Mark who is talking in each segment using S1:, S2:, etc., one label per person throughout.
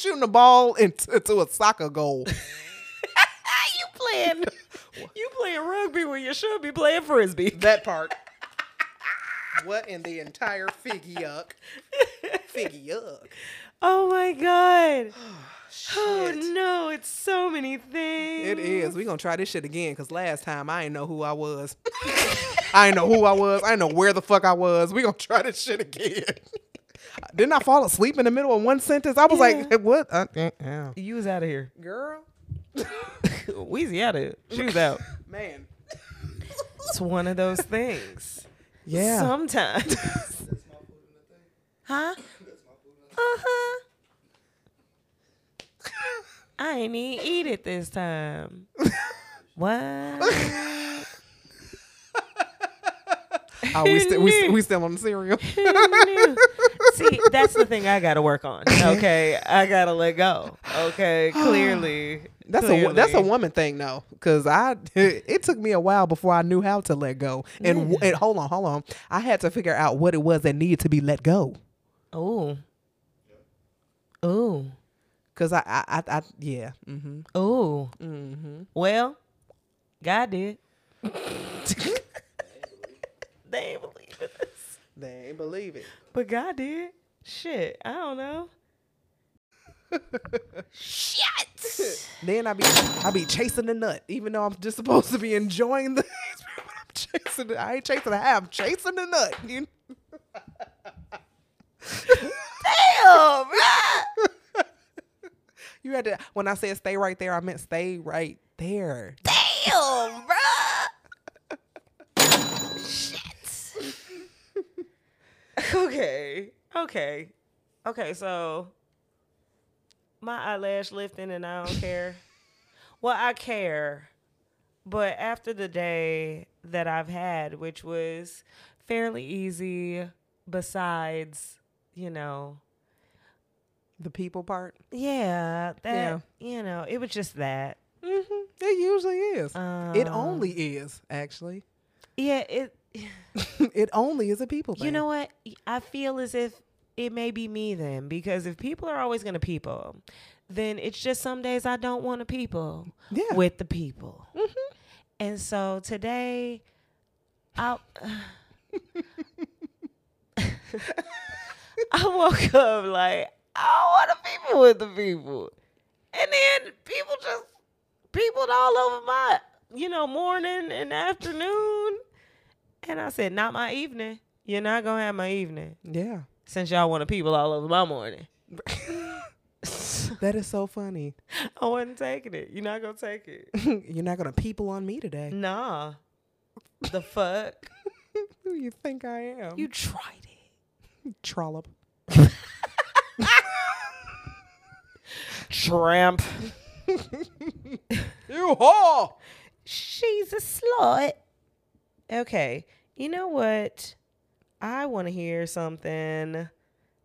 S1: shooting the ball into, into a soccer goal.
S2: you playing you playing rugby when you should be playing frisbee.
S1: That part. what in the entire figgy yuck? Figgy yuck.
S2: Oh my god. Oh
S1: Shit.
S2: no, it's so many things.
S1: It is. We gonna try this shit again because last time I didn't know who I was. I didn't know who I was. I didn't know where the fuck I was. We're gonna try this shit again. Didn't I fall asleep in the middle of one sentence? I was
S2: Yeah.
S1: like, "Hey, "What, uh, uh, uh."
S2: You was out of here.
S1: girl,
S2: Weezy out of here. She was out.
S1: man,
S2: It's one of those things.
S1: yeah."
S2: Sometimes. huh? Uh-huh. I ain't even eat it this time. what?
S1: oh, we, sti- we,
S2: knew?
S1: we still on the cereal.
S2: See, that's the thing I gotta work on. Okay, I gotta let go. Okay, clearly,
S1: That's a that's a woman thing though, because I it took me a while before I knew how to let go. And, w and hold on, hold on, I had to figure out what it was that needed to be let go.
S2: Oh, oh,
S1: Cause I, I, I, I yeah, mm-hmm,
S2: oh.
S1: mm-hmm.
S2: Well, God did. they ain't believe it,
S1: They ain't believe it.
S2: but God did. Shit, I don't know. Shit.
S1: Then I be I be chasing the nut, even though I'm just supposed to be enjoying the. I'm chasing the, I ain't chasing the half, I'm chasing the nut. You,
S2: Damn,
S1: you had to when I said stay right there, I meant stay right there.
S2: Damn, bruh. okay. Okay. Okay, so my eyelash lifting and I don't care. Well, I care. But after the day that I've had, which was fairly easy, besides, you know,
S1: The people part.
S2: yeah, that,
S1: Yeah.
S2: you know, it was just that.
S1: Mm-hmm. It usually is. it
S2: Um,
S1: only is actually.
S2: Yeah, it.
S1: it only is a people thing.
S2: You know what? I feel as if it may be me then, because if people are always going to people, then it's just some days I don't want to people
S1: Yeah. Mm-hmm.
S2: with the people. And so today, I I woke up like I don't want to people with the people, and then people just people all over my you know morning and afternoon, and I said not my evening. You're not gonna have my evening
S1: Yeah.
S2: since y'all want to people all over my morning.
S1: That is so funny.
S2: I wasn't taking it. You're not gonna take it.
S1: You're not gonna people on me today.
S2: Nah. The fuck?
S1: Who you think I am?
S2: You tried it.
S1: trollop.
S2: Tramp.
S1: You whore.
S2: She's a slut. Okay. You know what? I want to hear something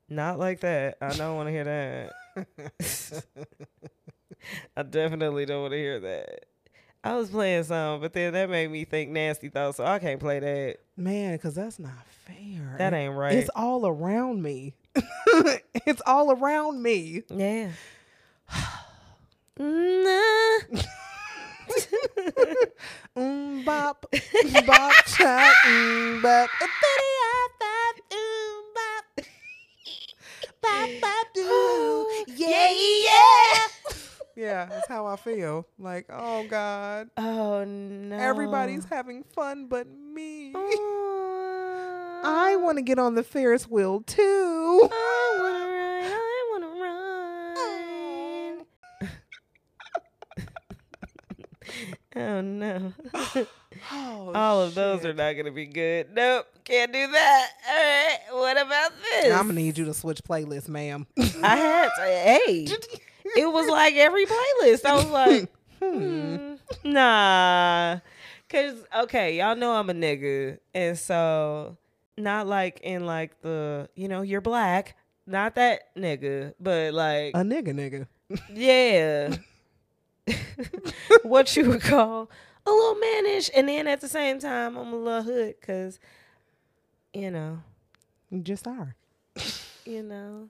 S2: not like that. I don't want to hear that. I definitely don't want to hear that. I was playing some, but then that made me think nasty thoughts, so I can't play that.
S1: Man, because that's not fair.
S2: That ain't right.
S1: It's all around me. it's all around me.
S2: Yeah. nah.
S1: Mm bop, mm bop, a bitty ah, bop, mm bop, bop, bop, doo. yeah, yeah. Yeah, that's how I feel. Like, oh God,
S2: Oh no.
S1: everybody's having fun but me.
S2: Oh,
S1: I want to get on the Ferris wheel too.
S2: I wanna ride. I wanna ride. Oh no.
S1: Oh,
S2: All of those are not gonna be good. Nope, can't do that. All right. What about this?
S1: I'm gonna need you to switch playlists, ma'am.
S2: I had to. Hey, it was like every playlist. I was like, hmm, nah, cause okay, y'all know I'm a nigga, and so not like in like the you know you're black, not that nigga, but like
S1: a nigga, nigga.
S2: yeah, what you would call a little mannish, and then at the same time I'm a little hood, cause you know,
S1: You just are.
S2: you know,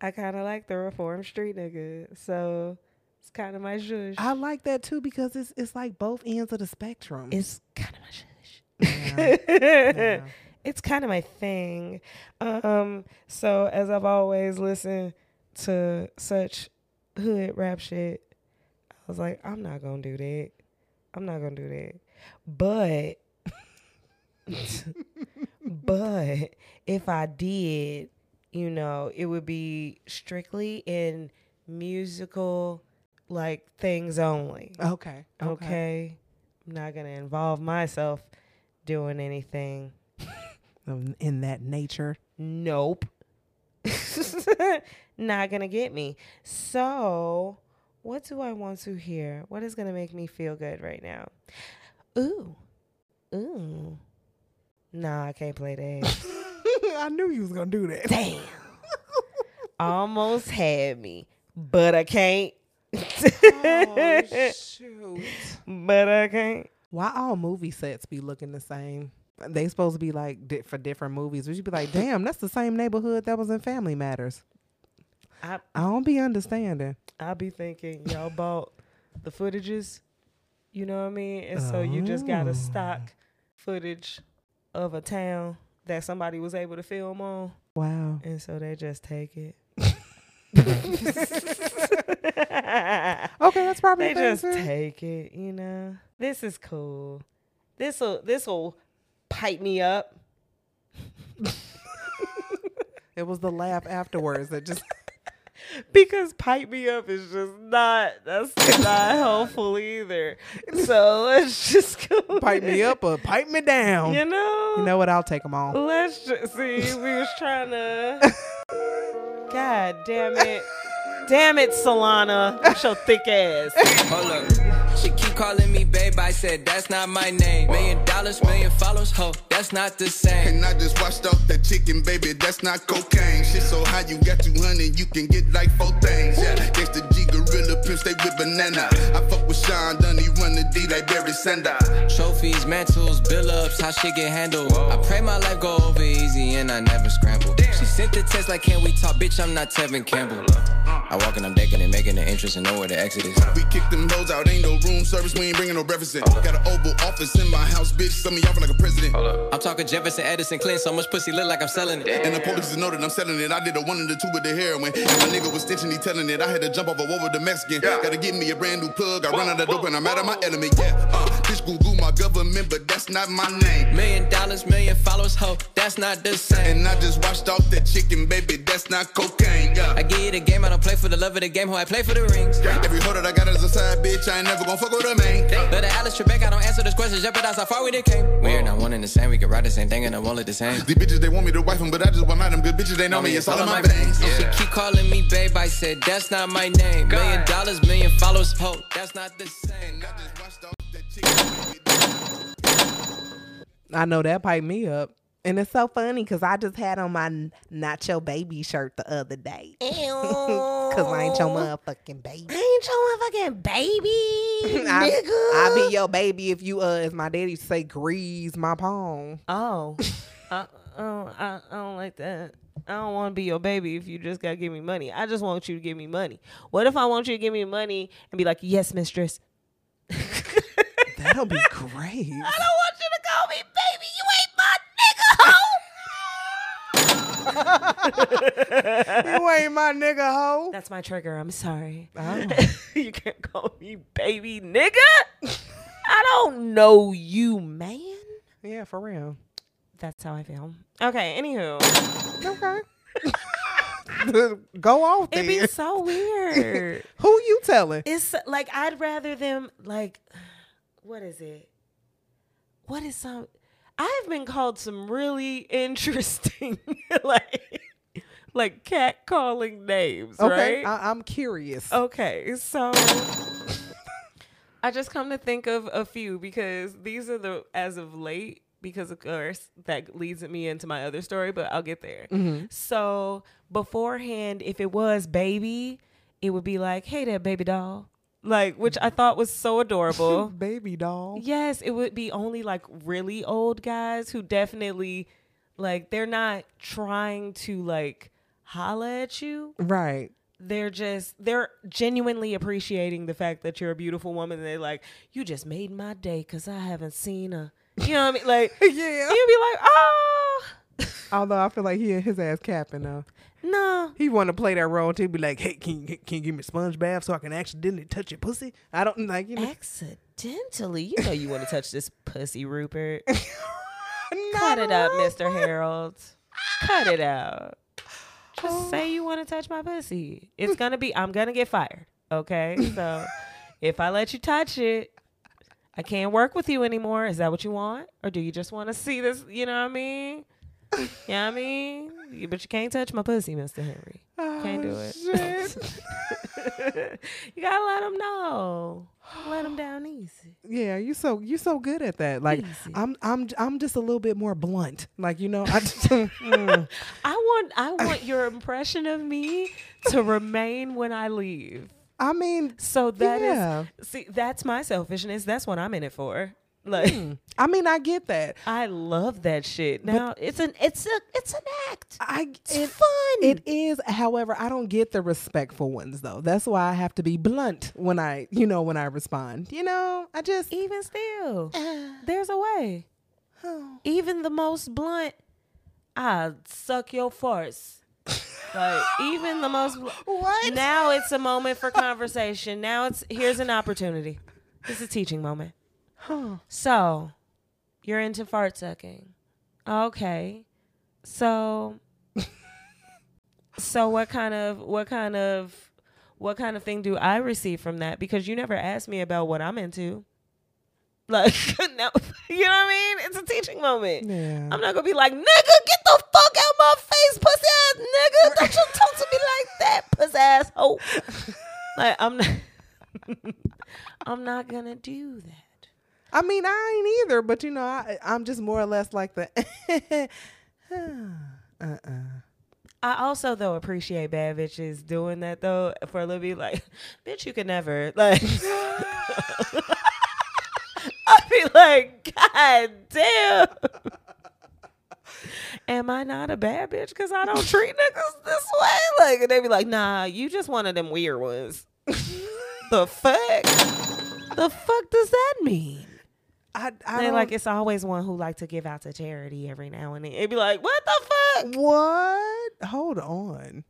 S2: I kind of like the reform street nigga. So it's kind of my zhush.
S1: I like that too because it's it's like both ends of the spectrum.
S2: it's kind of my zhush.
S1: Yeah. Yeah.
S2: it's kind of my thing. Um, so as I've always listened to such hood rap shit, I was like, I'm not gonna do that. I'm not gonna do that. But, but if I did, you know, it would be strictly in musical like things only.
S1: okay.
S2: Okay. I'm not gonna involve myself doing anything.
S1: In that nature.
S2: Nope. not gonna get me. So, what do I want to hear? What is gonna make me feel good right now? Ooh. Ooh. Nah, I can't play that.
S1: I knew you was gonna do that.
S2: Damn. Almost had me, but I can't.
S1: oh shoot.
S2: but I can't.
S1: Why all movie sets be looking the same? They supposed to be like di- for different movies. Would you be like, damn, that's the same neighborhood that was in Family Matters?
S2: I
S1: I don't be understanding.
S2: I be thinking y'all bought the footages, you know what I mean? And so you just got
S1: Oh.
S2: a stock footage of a town that somebody was able to film on,
S1: Wow.
S2: and so they just take it.
S1: Okay, that's probably
S2: they just
S1: too.
S2: take it, you know. This is cool. This'll this'll pipe me up.
S1: It was the laugh afterwards that just
S2: because pipe me up is just not that's not helpful either. So let's just go
S1: pipe me up or pipe me down.
S2: You know,
S1: You know what? I'll take them all.
S2: Let's just see. We was trying to. God damn it! Damn it, Solana! With your thick ass.
S3: Hold up. Calling me babe. I said that's not my name. Million dollars, million followers. Ho, that's not the same.
S4: And I just washed off that chicken, baby. That's not cocaine. Shit so high, you got 200, you can get like four things. Yeah, gangsta G gorilla pimp, stay with banana. I fuck with Sean Dunny, run the D like Barry Sanders.
S3: Trophies, mantles, Billups, how shit get handled. I pray my life go over easy and I never scramble. She sent the text like, can we talk? Bitch, I'm not Tevin Campbell. I walk and I'm decking and making the entrance and know where the exit is.
S4: We kick them hoes out, ain't no room service, we ain't bringing no breakfast in. Got an oval office in my house, bitch. Some of y'all like a president.
S3: I'm talking Jefferson, Edison, Clinton. So much pussy look like I'm selling it.
S4: And the police know that I'm selling it. I did a one and the two with the heroin. And my nigga was stitching, he telling it. I had to jump off a wall with the Mexican. Yeah. Gotta get me a brand new plug. I run out of dope and I'm out of my element. Yeah, uh, bitch, Google my government, but that's not my name.
S3: Million dollars, million followers. Ho, that's not the same.
S4: And I just washed off that chicken, baby. That's not cocaine. Yeah.
S3: I give you the game, I don't play for the love of the game. Ho, I play for the rings.
S4: Every hoe that I got is a side bitch. I ain't never gonna fuck with a main.
S3: Let the Alex Trebek, I don't answer this question. Jeopardize how far we done came. We're not one and the same. We can write the same thing and I won't look the same.
S4: These bitches, they want me to wife them, but I just want them good bitches. They know me. It's all in my veins.
S3: She keep calling me babe. I said that's not my name. Million dollars, million followers. Ho, that's not the same.
S4: And I just washed off that chicken, baby.
S1: I know that pipe me up. And it's so funny because I just had on my n- not your baby shirt the other day. Because I ain't your motherfucking baby.
S2: I ain't your motherfucking baby,
S1: I,
S2: nigga.
S1: I be your baby if you, uh, as my daddy used to say, grease my palm.
S2: Oh, I, I, don't, I, I don't like that. I don't want to be your baby if you just gotta give me money. I just want you to give me money. What if I want you to give me money and be like, "Yes, mistress."
S1: That'll be great.
S2: I don't want you to call me baby. You ain't my nigga, hoe.
S1: you ain't my nigga hoe.
S2: That's my trigger. I'm sorry.
S1: Oh.
S2: you can't call me baby, nigga. I don't know you, man.
S1: Yeah, for real.
S2: That's how I feel. Okay. Anywho,
S1: Okay. Go off
S2: it'd be so weird.
S1: Who you telling?
S2: It's like I'd rather them like what is it? What is some I've been called some really interesting like like cat calling names,
S1: Okay,
S2: right?
S1: I, I'm curious.
S2: okay, so I just come to think of a few because these are the as of late because of course that leads me into my other story, but I'll get there. Mm-hmm. So beforehand, if it was baby, it would be like, "Hey there, baby doll," like which I thought was so adorable.
S1: Baby doll.
S2: yes, it would be only like really old guys who definitely like they're not trying to like holla at you,
S1: Right.
S2: they're just they're genuinely appreciating the fact that you're a beautiful woman. And they're like, you just made my day because I haven't seen a. You know what I mean? Like,
S1: Yeah.
S2: you'd be like, oh,
S1: Although I feel like he and his ass capping though.
S2: No.
S1: He want to play that role too. Be like, hey, can you, can you give me a sponge bath so I can accidentally touch your pussy? I don't like you know.
S2: Accidentally, you know you want to touch this pussy, Rupert. Cut it up, Mr. Harold. Cut it out. Just oh. say you want to touch my pussy. It's gonna be. I'm gonna get fired. Okay, so if I let you touch it, I can't work with you anymore. Is that what you want, or do you just want to see this? You know what I mean? You know what I mean? You- But you can't touch my pussy, Mr. Henry. Can't do it. you gotta let them know. Let them down easy.
S1: Yeah, you so you so good at that. Like
S2: Easy.
S1: I'm I'm I'm just a little bit more blunt. Like you know, I just, mm.
S2: I want I want your impression of me to remain when I leave.
S1: I mean,
S2: So that is
S1: Yeah.
S2: see that's my selfishness. That's what I'm in it for. Like hmm.
S1: I mean, I get that.
S2: I love that shit. Now it's an it's a it's an act.
S1: I
S2: It's
S1: it,
S2: fun.
S1: It is, however, I don't get the respectful ones though. That's why I have to be blunt when I, you know, when I respond. You know, I just
S2: Even still, there's a way. Even the most blunt, I suck your farts. like even the most.
S1: What?
S2: Now it's a moment for conversation. Now it's here's an opportunity. It's a teaching moment. So, you're into fart sucking. Okay. So So what kind of what kind of what kind of thing do I receive from that? Because you never asked me about what I'm into. Like no, you know what I mean? It's a teaching moment.
S1: Yeah.
S2: I'm not gonna be like, nigga, get the fuck out my face, pussy ass nigga. Don't you talk to me like that, pussy ass hoe. like I'm not I'm not gonna do that.
S1: I mean, I ain't either, but you know, I, I'm just more or less like the. uh-uh.
S2: I also though appreciate bad bitches doing that though for a little bit. Like, bitch, you can never like. I'd be like, God damn. Am I not a bad bitch because I don't treat niggas this way? Like, and they be like, Nah, you just one of them weird ones. the fuck? The fuck does that mean?
S1: I, I
S2: They
S1: don't,
S2: like it's always one who like to give out to charity every now and then. It'd be like, what the fuck?
S1: what? Hold on.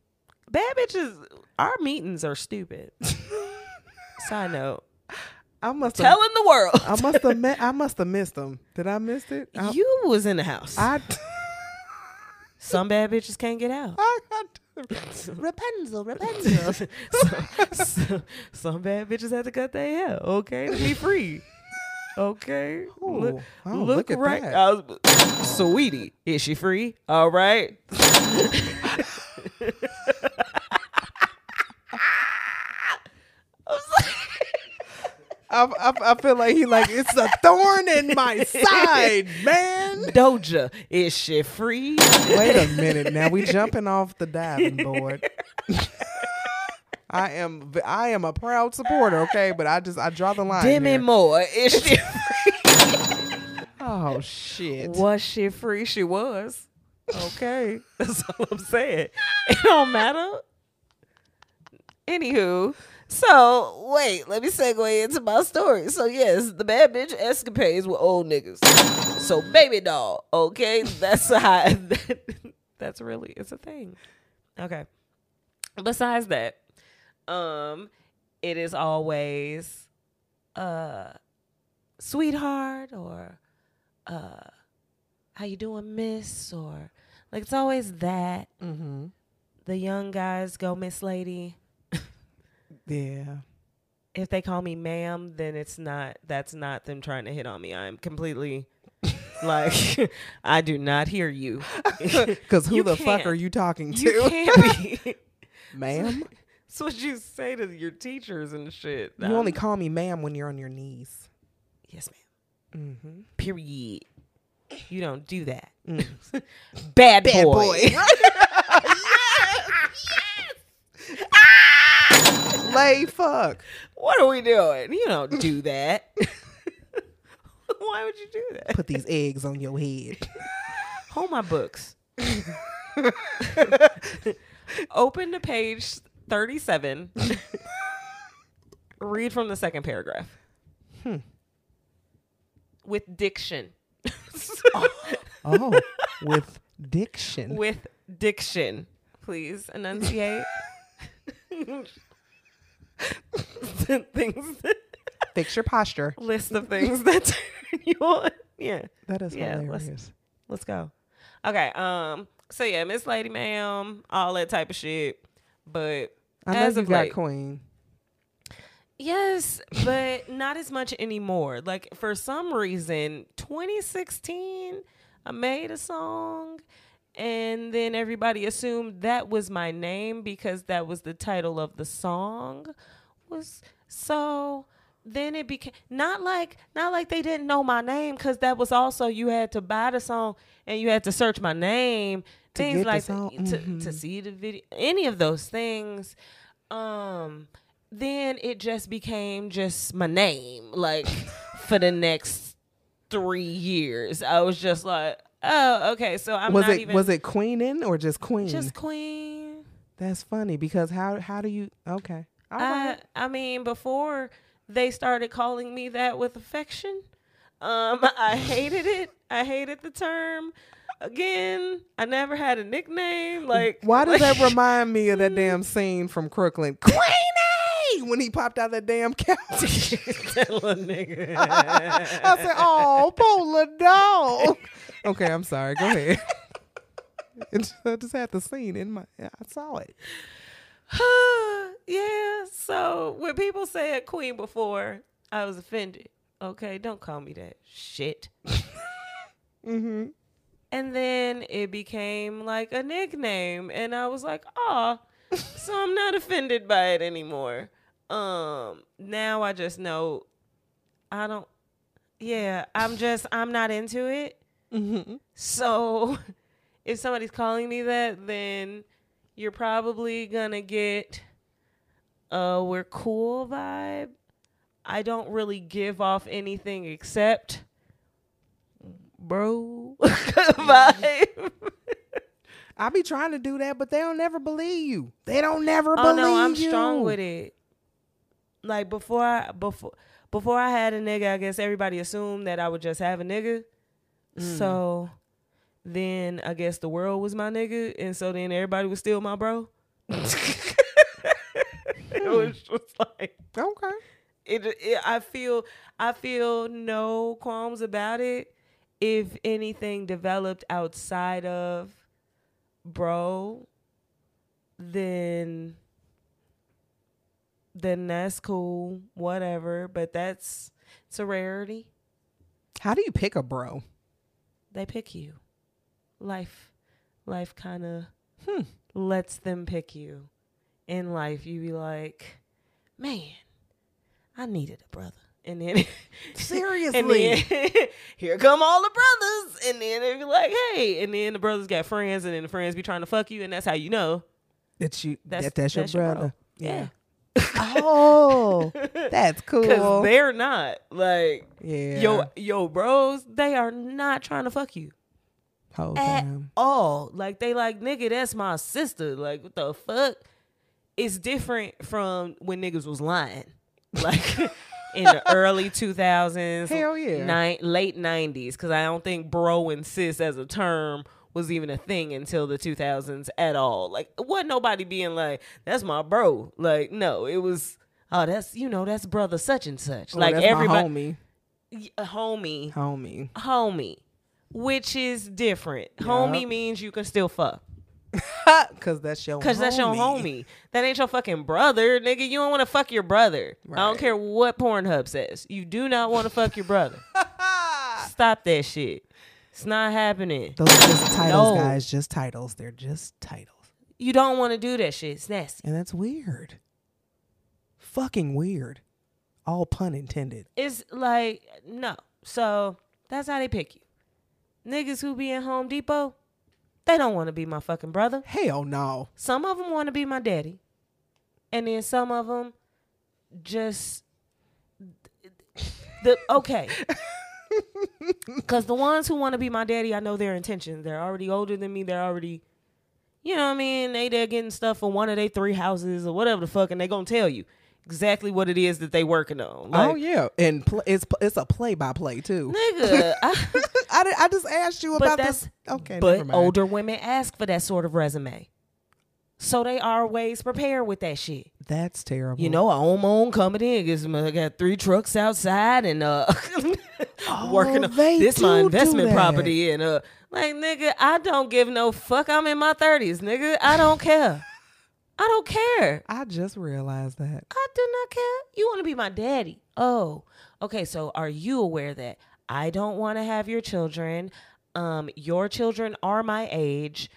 S2: Bad bitches, our meetings are stupid. Side note.
S1: I must have.
S2: Telling the world.
S1: I must have. met, I must have missed them. Did I miss it? I,
S2: you was in the house.
S1: I,
S2: Some bad bitches can't get out.
S1: I, I
S2: Rapunzel, Rapunzel. so, so- some bad bitches had to cut their hair, okay, to be free. Okay,
S1: Ooh, oh, look at
S2: right. sweetie, is she free? All right.
S1: I, I, I feel like he like it's a thorn in my side, man.
S2: Doja, is she free?
S1: Wait a minute. Now we jumping off the diving board. I am I am a proud supporter, okay, but I just I draw the line.
S2: Demi
S1: here.
S2: Moore, is she
S1: Oh shit.
S2: Was she free? She was. Okay. That's all I'm saying. It don't matter. Anywho, so wait, let me segue into my story. So yes, the bad bitch escapades with old niggas. So baby doll, okay? That's how that's really it's a thing. Okay. Besides that, um, it is always uh sweetheart or uh how you doing miss? Or like it's always that.
S1: Mm-hmm.
S2: the young guys go miss lady.
S1: Yeah.
S2: if they call me ma'am then it's not that's not them trying to hit on me. I'm completely like i do not hear you.
S1: Because who
S2: You
S1: the fuck are you talking to,
S2: you can't be.
S1: Ma'am?
S2: That's what you say to your teachers and shit.
S1: You only call me ma'am when you're on your knees.
S2: yes ma'am.
S1: Mm-hmm.
S2: period. You don't do that. Bad, boy,
S1: Lay fuck.
S2: what are we doing? You don't do that. Why would you do that?
S1: Put these eggs on your head.
S2: hold my books. Open the page 37. Read from the second paragraph.
S1: Hmm.
S2: With diction.
S1: Oh, with diction.
S2: With diction. Please enunciate. things
S1: Fix your posture.
S2: list of things that turn you on. Yeah.
S1: That is
S2: Yeah, let's-
S1: hilarious.
S2: Let's go. Okay. Um. So yeah, Miss Lady Ma'am, all that type of shit. But
S1: I know
S2: as
S1: you
S2: of
S1: got
S2: late,
S1: Queen.
S2: yes, but not as much anymore. Like for some reason, 2016, I made a song, and then everybody assumed that was my name because that was the title of the song. Was so then it became not like not like they didn't know my name because that was also you had to buy the song and you had to search my name things like to,
S1: mhm.
S2: to see the video any of those things um then it just became just my name like for the next three years i was just like oh okay so i'm
S1: was
S2: not
S1: it
S2: even
S1: was it Queenin or just Queen?
S2: just queen
S1: That's funny because how how do you okay? All right.
S2: I, I mean, before they started calling me that with affection, um, I hated it. I hated the term. Again, I never had a nickname. Like,
S1: Why does that remind me of that damn scene from Crooklyn? Queenie! When he popped out that damn couch.
S2: Tell a nigga.
S1: I said, oh, polar dog. Okay, I'm sorry. Go ahead. I just had the scene in my, I saw it.
S2: yeah. So when people said queen before, I was offended. Okay, don't call me that shit.
S1: Mm-hmm.
S2: And then it became like a nickname, and I was like, "Oh, so I'm not offended by it anymore." Um, now I just know I don't. Yeah, I'm just I'm not into it.
S1: Mm-hmm.
S2: So if somebody's calling me that, then you're probably gonna get a we're cool vibe. I don't really give off anything except bro vibe.
S1: I be trying to do that, but they don't never believe you. They don't never believe.
S2: Oh
S1: believe
S2: no, I'm
S1: you.
S2: strong with it. Like before I before before I had a nigga, I guess everybody assumed that I would just have a nigga.
S1: Mm.
S2: So then I guess the world was my nigga, and so then everybody was still my bro. it was just like
S1: Okay.
S2: it, it. I feel I feel no qualms about it. If anything developed outside of bro, then then that's cool, whatever. But that's it's a rarity.
S1: How do you pick a bro?
S2: They pick you. Life, life kind of
S1: Hmm.
S2: lets them pick you. In life, you be like, man, I needed a brother, and then
S1: Seriously.
S2: and then here come all the brothers, and then they be like, hey, and then the brothers got friends, and then the friends be trying to fuck you, and that's how you know
S1: That you
S2: that's
S1: that, that's,
S2: that's
S1: your
S2: bro.
S1: brother.
S2: Yeah,
S1: oh, that's cool.
S2: because they're not like
S1: yeah.
S2: yo yo bros. They are not trying to fuck you.
S1: whole
S2: at
S1: time.
S2: all. Like they like nigga, that's my sister. Like what the fuck? It's different from when niggas was lying. Like in the early two thousands,
S1: Hell yeah.
S2: nine, late nineties. Because I don't think bro and sis as a term was even a thing until the two thousands at all. Like wasn't nobody being like, "That's my bro." Like no, it was. Oh, that's you know that's brother such and such.
S1: Oh,
S2: like everybody,
S1: homie.
S2: y- uh, homie,
S1: Homie.
S2: homie, which is different. Homie means you can still fuck.
S1: Cause that's your
S2: Cause that's your homie. That ain't your fucking brother, nigga. You don't want to fuck your brother. I don't care what Pornhub says. You do not want to fuck your brother. Stop that shit. It's not happening.
S1: Those are just titles,
S2: No.
S1: guys. Just titles. They're just titles.
S2: You don't want to do that shit. It's nasty.
S1: And that's weird. Fucking weird. All pun intended.
S2: It's like no. So that's how they pick you. Niggas who be in Home Depot, they don't want to be my fucking brother.
S1: Hell no.
S2: Some of them want to be my daddy, and then some of them just the okay. Because the ones who want to be my daddy, I know their intentions. They're already older than me. They're already, You know what I mean? They they're getting stuff from one of their three houses or whatever the fuck, and they gonna tell you exactly what it is that they working on. Like,
S1: oh yeah, and pl- it's it's a play by play too.
S2: nigga. I,
S1: I, I just asked you about this. Okay,
S2: but
S1: never mind.
S2: older women ask for that sort of resume, so they are always prepared with that shit.
S1: That's terrible.
S2: You know, I own my own company. I got three trucks outside and uh working on
S1: Oh,
S2: this my investment property and uh like nigga, I don't give no fuck. I'm in my thirties, nigga. I don't care. I don't care.
S1: I just realized that.
S2: I do not care. You want to be my daddy. Oh, okay. So are you aware that I don't want to have your children? Um, your children are my age.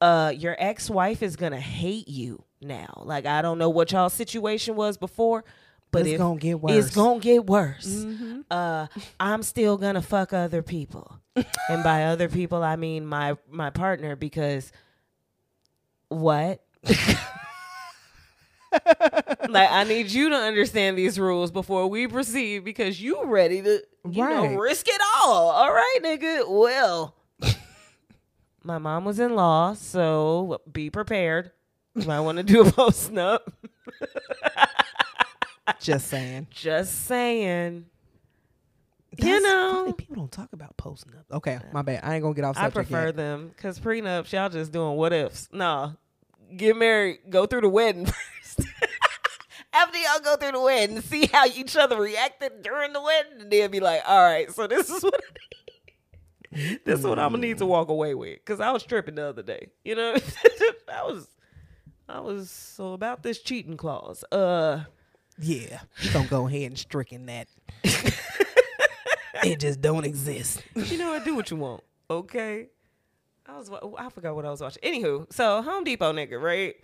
S2: Uh, your ex-wife is gonna hate you now. Like I don't know what y'all situation was before, but
S1: It's gonna get worse.
S2: It's gonna get worse. Uh, I'm still gonna fuck other people, and by other people I mean my my partner because what? like I need you to understand these rules before we proceed because you ready to you know risk it all. All right, nigga. Well, my mom was in law, so be prepared. You might want to do a post up.
S1: Just saying.
S2: Just saying.
S1: That's
S2: you know,
S1: funny. people don't talk about posting up. Okay, my bad. I ain't gonna get off
S2: I prefer them because prenups, y'all just doing what ifs. Nah, get married, go through the wedding first. After y'all go through the wedding, see how each other reacted during the wedding, and then be like, all right, so this is what I need. This is what I'm gonna need to walk away with. Cause I was tripping the other day. You know, I was, I was so about this cheating clause. Uh,
S1: Yeah, we gonna go ahead and stricken that. it just don't exist.
S2: you know what? Do what you want. Okay. I was I forgot what I was watching. Anywho, so Home Depot nigga, right?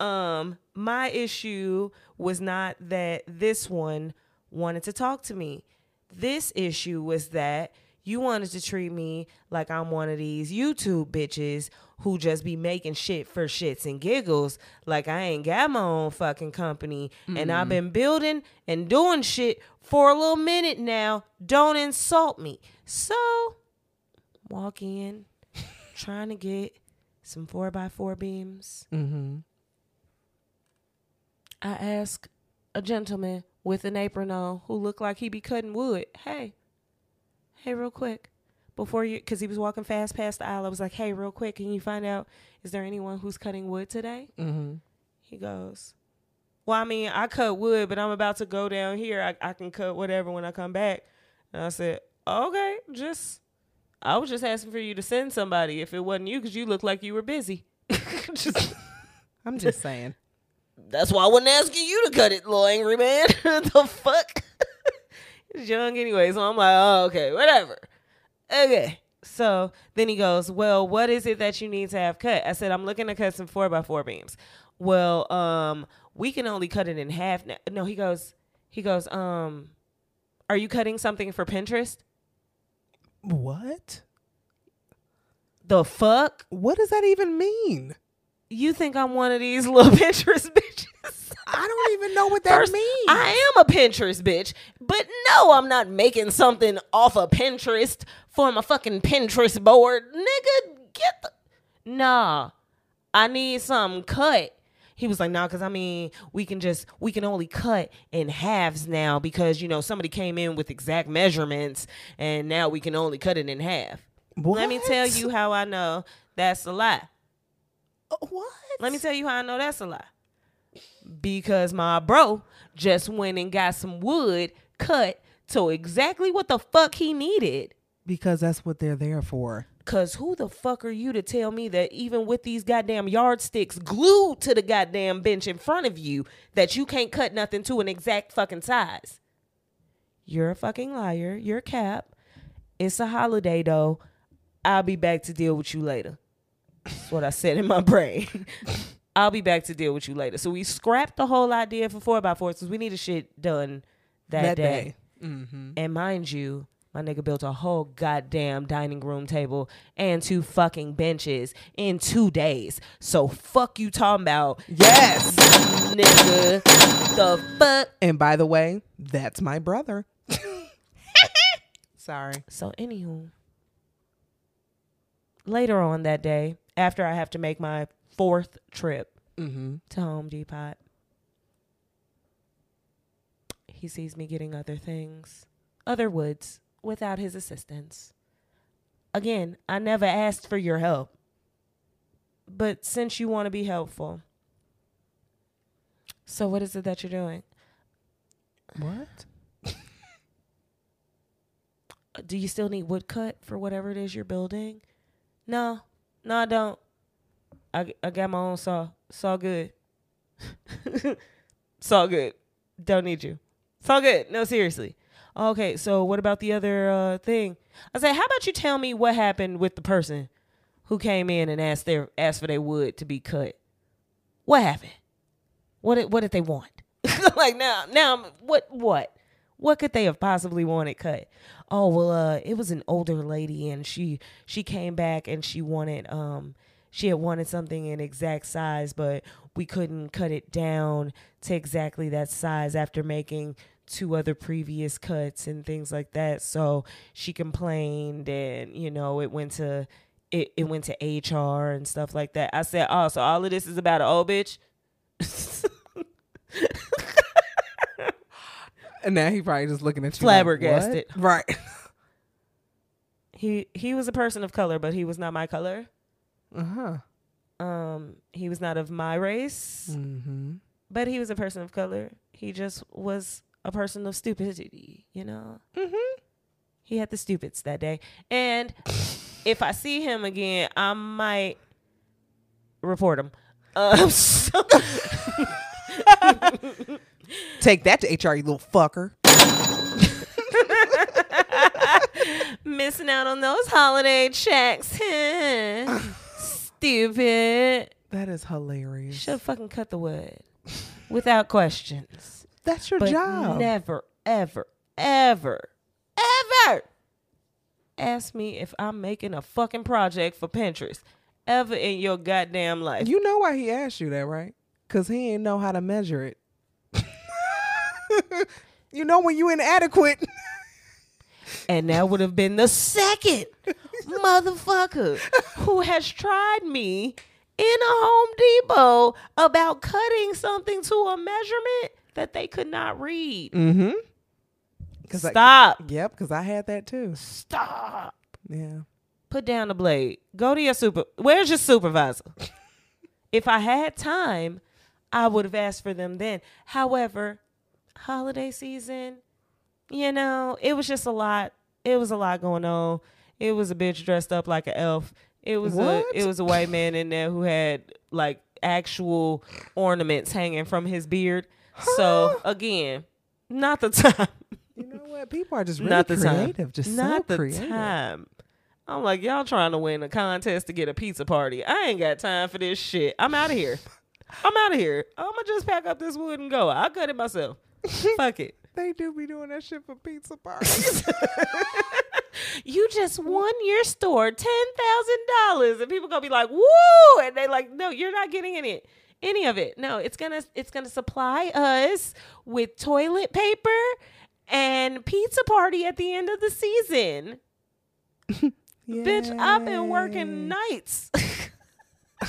S2: Um, my issue was not that this one wanted to talk to me. This issue was that you wanted to treat me like I'm one of these YouTube bitches who just be making shit for shits and giggles. Like I ain't got my own fucking company and I've been building and doing shit for a little minute now. Don't insult me. So walk in, trying to get some four by four beams.
S1: Mm-hmm.
S2: I ask a gentleman with an apron on who looked like he be cutting wood. Hey, hey, real quick, before you, because he was walking fast past the aisle. I was like, hey, real quick, can you find out is there anyone who's cutting wood today?
S1: Mm-hmm.
S2: He goes, well, I mean, I cut wood, but I'm about to go down here. I, I can cut whatever when I come back. And I said, okay, just, I was just asking for you to send somebody if it wasn't you, because you look like you were busy. just.
S1: I'm just saying.
S2: That's why I wasn't asking you to cut it, little angry man. the fuck? He's young anyway, so I'm like, oh, okay, whatever. Okay. So then he goes, Well, what is it that you need to have cut? I said, I'm looking to cut some four by four beams. Well, um, we can only cut it in half now. No, he goes, he goes, um, are you cutting something for Pinterest?
S1: What?
S2: The fuck?
S1: What does that even mean?
S2: You think I'm one of these little Pinterest bitches?
S1: I don't even know what that
S2: First,
S1: means.
S2: I am a Pinterest bitch, but no, I'm not making something off of Pinterest for my fucking Pinterest board. Nigga, get the. Nah, I need something cut. He was like, nah, because I mean, we can just, we can only cut in halves now because, you know, somebody came in with exact measurements and now we can only cut it in half. Let me tell you how I know that's a lie.
S1: Uh, What?
S2: Let me tell you how I know that's a lie. Because my bro just went and got some wood cut to exactly what the fuck he needed.
S1: Because that's what they're there for.
S2: Cause who the fuck are you to tell me that even with these goddamn yardsticks glued to the goddamn bench in front of you, that you can't cut nothing to an exact fucking size? You're a fucking liar. You're cap. It's a holiday though. I'll be back to deal with you later. That's what I said in my brain. I'll be back to deal with you later. So we scrapped the whole idea for four by fours because we needed shit done that,
S1: That
S2: day.
S1: day. Mm-hmm.
S2: And mind you, my nigga built a whole goddamn dining room table and two fucking benches in two days. So fuck you talking about,
S1: Yes.
S2: nigga. The fuck.
S1: And by the way, that's my brother. Sorry.
S2: So anywho, later on that day, after I have to make my fourth trip
S1: Mm-hmm.
S2: to Home Depot. He sees me getting other things, other woods, without his assistance. Again, I never asked for your help. But since you want to be helpful, so what is it that you're doing?
S1: What?
S2: Do you still need wood cut for whatever it is you're building? No, no, I don't. I, I got my own saw. Saw good. saw good. Don't need you. Saw good. No, seriously. Okay, so what about the other uh, thing? I said, how about you tell me what happened with the person who came in and asked their asked for their wood to be cut? What happened? What did, what did they want? like now now what what what could they have possibly wanted cut? Oh well, uh, it was an older lady, and she she came back and she wanted um she had wanted something in exact size, but we couldn't cut it down to exactly that size after making two other previous cuts and things like that. So she complained, and you know it went to it, it went to HR and stuff like that. I said, oh, so all of this is about an old bitch.
S1: And now he probably just looking at you
S2: Flabbergasted.
S1: Like, right?
S2: he he was a person of color, but he was not my color.
S1: Uh huh.
S2: Um, he was not of my race,
S1: Mm-hmm.
S2: but he was a person of color. He just was a person of stupidity, you know.
S1: Mm-hmm.
S2: He had the stupids that day, and if I see him again, I might report him. Um, so-
S1: Take that to HR, you little fucker.
S2: missing out on those holiday checks. Stupid.
S1: That is hilarious.
S2: Should have fucking cut the wood without questions.
S1: That's your
S2: But
S1: job.
S2: never, ever, ever, ever ask me if I'm making a fucking project for Pinterest ever in your goddamn life.
S1: You know why he asked you that, right? Because he ain't know how to measure it. you know when you inadequate.
S2: and that would have been the second motherfucker who has tried me in a Home Depot about cutting something to a measurement that they could not read.
S1: Mm-hmm.
S2: Stop.
S1: yep, because I had that too.
S2: Stop.
S1: Yeah.
S2: Put down the blade. Go to your super. Where's your supervisor? if I had time, I would have asked for them then. However, holiday season, you know, it was just a lot. It was a lot going on. It was a bitch dressed up like an elf. It was
S1: What?
S2: a it was a white man in there who had like actual ornaments hanging from his beard. So again, not the time.
S1: You know what? People are just really
S2: not the
S1: creative.
S2: time.
S1: Just
S2: not
S1: so
S2: the
S1: creative.
S2: time. I'm like, y'all trying to win a contest to get a pizza party. I ain't got time for this shit. I'm out of here. I'm out of here. I'm gonna just pack up this wood and go. I'll cut it myself. Fuck it.
S1: They do be doing that shit for pizza parties.
S2: You just won your store ten thousand dollars, and people gonna be like, "Woo!" And they like, "No, you're not getting any any of it. No, it's gonna it's gonna supply us with toilet paper and pizza party at the end of the season." Bitch, I've been working nights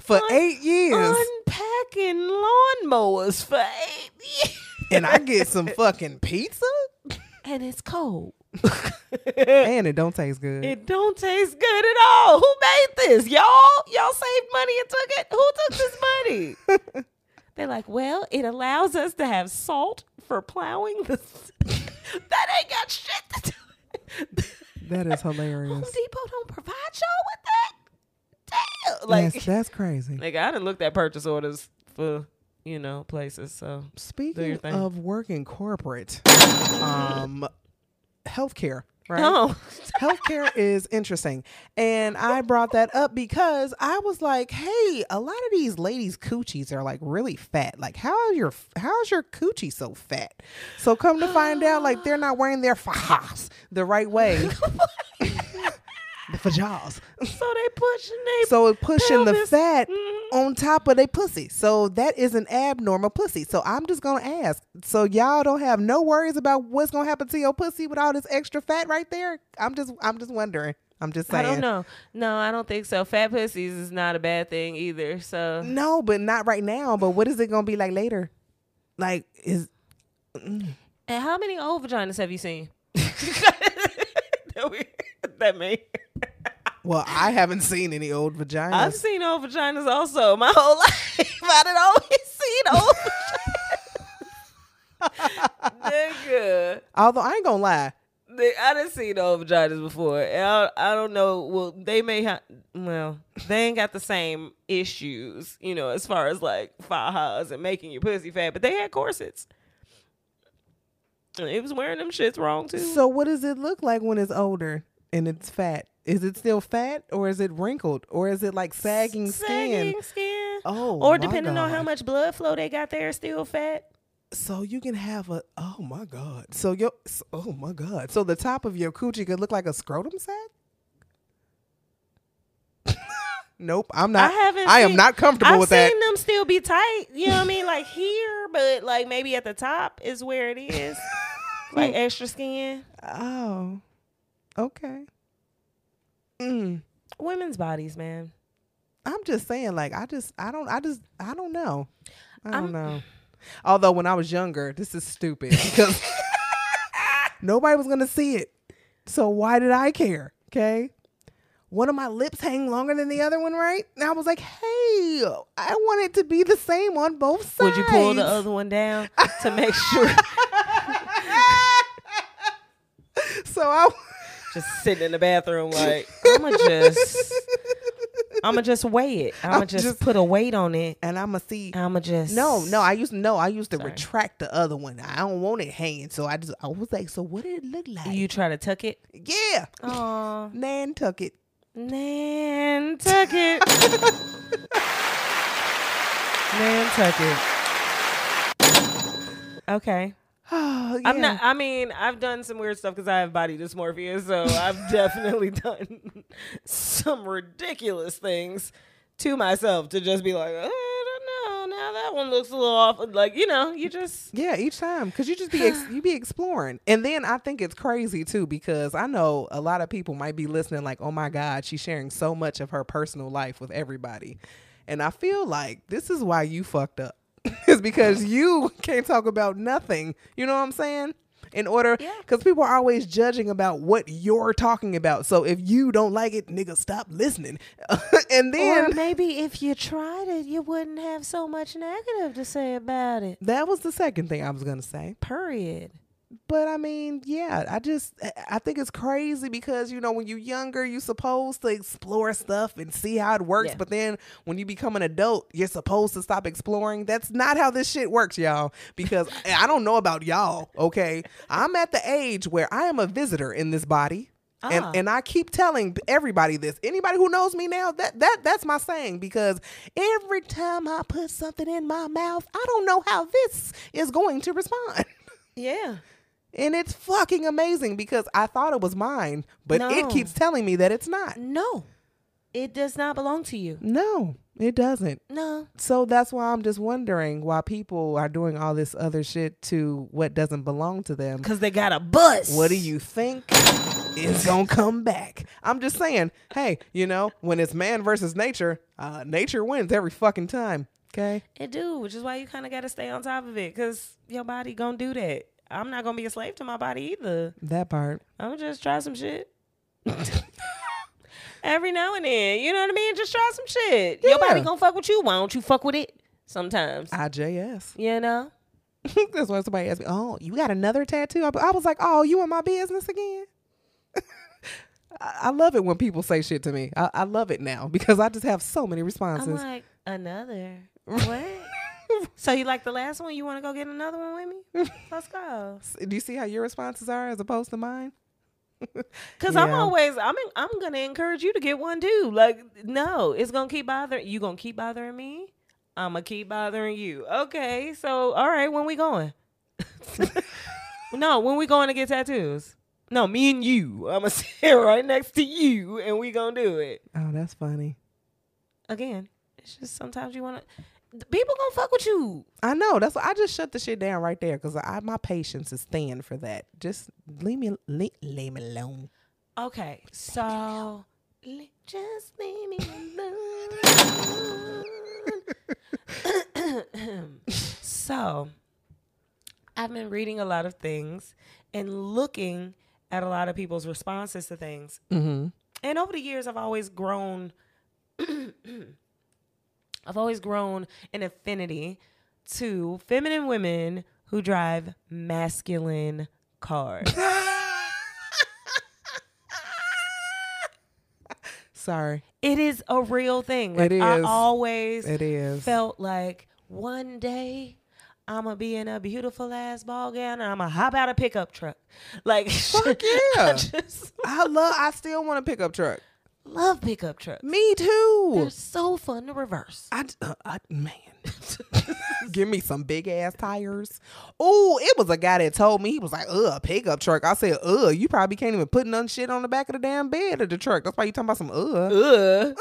S1: for
S2: on-
S1: eight years,
S2: unpacking lawnmowers for eight years,
S1: and I get some fucking pizza,
S2: and it's cold.
S1: and it don't taste good.
S2: It don't taste good at all. Who made this? Y'all? Y'all saved money and took it? Who took this money? They're like, well, it allows us to have salt for plowing the. that ain't got shit to do.
S1: That is hilarious. Home.
S2: Depot don't provide y'all with that. Damn. Like,
S1: that's, that's crazy.
S2: like I done looked at purchase orders for you know places. So
S1: Speaking of working corporate, um, healthcare, right?
S2: oh,
S1: healthcare is interesting. And I brought that up because I was like, hey, a lot of these ladies' coochies are like really fat. Like, how is your how's your coochie so fat? So come to find out, like they're not wearing their fajas the right way. the fajas.
S2: so they pushing they
S1: So it pushing the
S2: pelvis.
S1: fat
S2: Mhm.
S1: on top of their pussy. So that is an abnormal pussy. So I'm just gonna ask. So y'all don't have no worries about what's gonna happen to your pussy with all this extra fat right there? I'm just I'm just wondering. I'm just saying.
S2: I don't know. No, I don't think so. Fat pussies is not a bad thing either. So
S1: No, but not right now. But what is it gonna be like later? Like is
S2: And how many old vaginas have you seen? that, we, that may.
S1: Well, I haven't seen any old vaginas.
S2: I've seen old vaginas also my whole life. I done always seen old vaginas. Nigga.
S1: Although I ain't gonna lie,
S2: They- I didn't see old vaginas before. I, I don't know. Well, they may have. Well, they ain't got the same issues, you know, as far as like fajas and making your pussy fat. But they had corsets. And It was wearing them shits wrong too.
S1: so what does it look like when it's older and it's fat? Is it still fat or is it wrinkled or is it like sagging skin?
S2: Sagging skin.
S1: Oh,
S2: or depending on how much blood flow they got there, still fat.
S1: So you can have a oh my god. So your so- oh my god. So the top of your coochie could look like a scrotum sack? nope, I'm not.
S2: I haven't.
S1: I am not comfortable
S2: I've
S1: with that.
S2: seen them still be tight. You know what I mean? Like here, but like maybe at the top is where it is, like extra skin.
S1: Oh, okay. Mm.
S2: Women's bodies, man.
S1: I'm just saying, like, I just, I don't, I just, I don't know. I don't
S2: I'm-
S1: know. Although when I was younger, this is stupid because nobody was gonna see it. So why did I care? Okay. One of my lips hang longer than the other one, right? And I was like, hey, I want it to be the same on both sides.
S2: Would you pull the other one down to make sure?
S1: So I
S2: just sitting in the bathroom, like I'ma just, I'ma just weigh it. I'ma
S1: I'm
S2: just,
S1: just-
S2: put a weight on it.
S1: and I'ma see
S2: I'ma just
S1: No, no, I used no, I used to
S2: Sorry.
S1: retract the other one. I don't want it hanging, so I just I was like, so what did it look like?
S2: You try to tuck it.
S1: yeah,
S2: Oh,
S1: Nantucket.
S2: Nantucket. Nantucket. Okay.
S1: Oh, yeah.
S2: I'm not. I mean, I've done some weird stuff because I have body dysmorphia, so I've definitely done some ridiculous things to myself to just be like, I don't know. Now that one looks a little off. Like you know, you just
S1: Yeah, each time because you just be ex- you be exploring, and then I think it's crazy too because I know a lot of people might be listening like, oh my god, she's sharing so much of her personal life with everybody, and I feel like this is why you fucked up. it's because you can't talk about nothing. You know what I'm saying? In order,
S2: Yeah.
S1: because people are always judging about what you're talking about. So if you don't like it, nigga, stop listening. and then
S2: or maybe if you tried it, you wouldn't have so much negative to say about it.
S1: that was the second thing I was gonna say.
S2: Period.
S1: But I mean, yeah, I just I- think it's crazy because you know when you're younger, you're supposed to explore stuff and see how it works.
S2: Yeah.
S1: But then when you become an adult, you're supposed to stop exploring. That's not how this shit works, y'all. Because I don't know about y'all. Okay, I'm at the age where I am a visitor in this body. And,
S2: Ah.
S1: and I keep telling everybody this. Anybody who knows me now, that that that's my saying because every time I put something in my mouth, I don't know how this is going to respond.
S2: Yeah.
S1: And it's fucking amazing because I thought it was mine, but it keeps telling me that it's not.
S2: No, it does not belong to you.
S1: No, it doesn't.
S2: No.
S1: So that's why I'm just wondering why people are doing all this other shit to what doesn't belong to them.
S2: Because they got a bus.
S1: What do you think is gonna come back? I'm just saying, hey, you know, when it's man versus nature, uh, nature wins every fucking time. Okay.
S2: It do, which is why you kind of got to stay on top of it because your body gonna do that. I'm not gonna be a slave to my body either.
S1: That part.
S2: I'm just try some shit. Every now and then, you know what I mean? Just try some shit. Your body gonna fuck with you. Why don't you fuck with it? Sometimes,
S1: IJS.
S2: you know.
S1: That's why somebody asked me, "Oh, you got another tattoo?" I I was like, "Oh, you in my business again?" I I love it when people say shit to me. I, I love it now because I just have so many
S2: I'm
S1: responses.
S2: like another. What? so you like the last one? You want to go get another one with me? Let's go.
S1: Do you see how your responses are as opposed to mine?
S2: Cause I'm always I'm in, I'm gonna encourage you to get one too. Like no, it's gonna keep bothering you. Gonna keep bothering me. I'm gonna keep bothering you. Okay, so all right, when we going? no, when we going to get tattoos? No, me and you. I'm gonna sit right next to you, and we gonna do it
S1: Oh, that's funny.
S2: again. It's just sometimes you wanna. People gonna fuck with you.
S1: I know. That's why I just shut the shit down right there because I my patience is thin for that. Just leave me leave, leave me alone.
S2: Okay, so just leave me alone. so, I've been reading a lot of things and looking at a lot of people's responses to things.
S1: Mm-hmm.
S2: And over the years, I've always grown. I've always grown an affinity to feminine women who drive masculine cars.
S1: Sorry.
S2: it is a real thing. Like,
S1: It
S2: I always
S1: It is.
S2: felt like one day I'm gonna be in a beautiful ass ball gown and I'm gonna hop out a pickup truck. Like,
S1: Fuck
S2: I
S1: yeah.
S2: just
S1: I love I still want a pickup truck.
S2: Love pickup trucks.
S1: Me too.
S2: They're so fun to reverse.
S1: I, uh, I man, give me some big ass tires. Oh, it was a guy that told me he was like, "Uh, pickup truck." I said, "Uh, you probably can't even put none shit on the back of the damn bed of the truck." That's why you talking about some uh.
S2: Ugh.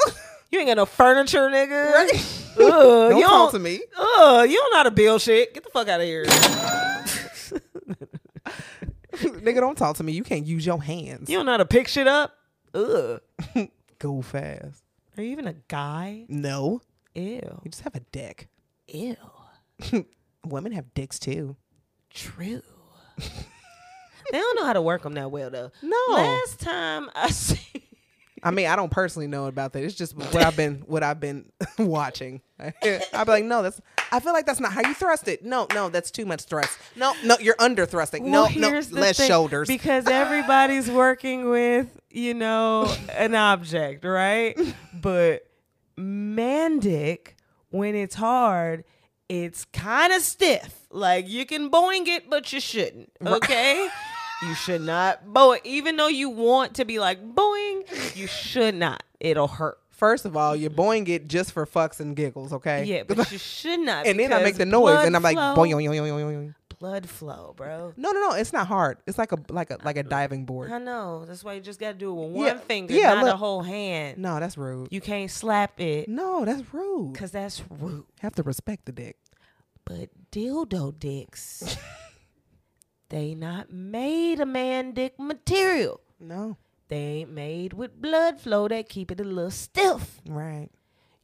S2: you ain't got no furniture, nigga.
S1: Right.
S2: Ugh.
S1: Don't
S2: you
S1: talk
S2: don't,
S1: to me.
S2: Ugh. You don't know how to build shit. Get the fuck out of here.
S1: Nigga, don't talk to me. You can't use your hands.
S2: You don't know how to pick shit up. Ugh.
S1: Go fast.
S2: Are you even a guy?
S1: No,
S2: Ew.
S1: you just have a dick.
S2: Ew.
S1: Women have dicks too.
S2: True. they don't know how to work them that well though.
S1: No.
S2: Last time I see.
S1: I mean, I don't personally know about that. It's just what I've been what I've been watching. I'd be like, no, that's. I feel like that's not how you thrust it. No, no, that's too much thrust. No, no, you're under thrusting.
S2: Well,
S1: no, no, less
S2: thing,
S1: shoulders.
S2: because everybody's working with you know an object, right? But mandic, when it's hard, it's kind of stiff. Like you can boing it, but you shouldn't. Okay. You should not boing, even though you want to be like boing. You should not. It'll hurt.
S1: First of all, you're boing it just for fucks and giggles, okay?
S2: Yeah, but you should not.
S1: and then I make the noise, and I'm like, boing, boing, boing, boing, boing.
S2: blood flow, bro.
S1: No, no, no. It's not hard. It's like a like a like a diving board.
S2: I know. That's why you just gotta do it with one
S1: Yeah,
S2: finger,
S1: yeah,
S2: not a
S1: look.
S2: whole hand.
S1: No, that's rude.
S2: You can't slap it
S1: No, that's rude.
S2: because that's rude.
S1: have to respect the dick.
S2: But dildo dicks, they not made a man dick material.
S1: No,
S2: They ain't made with blood flow that keep it a little stiff.
S1: right.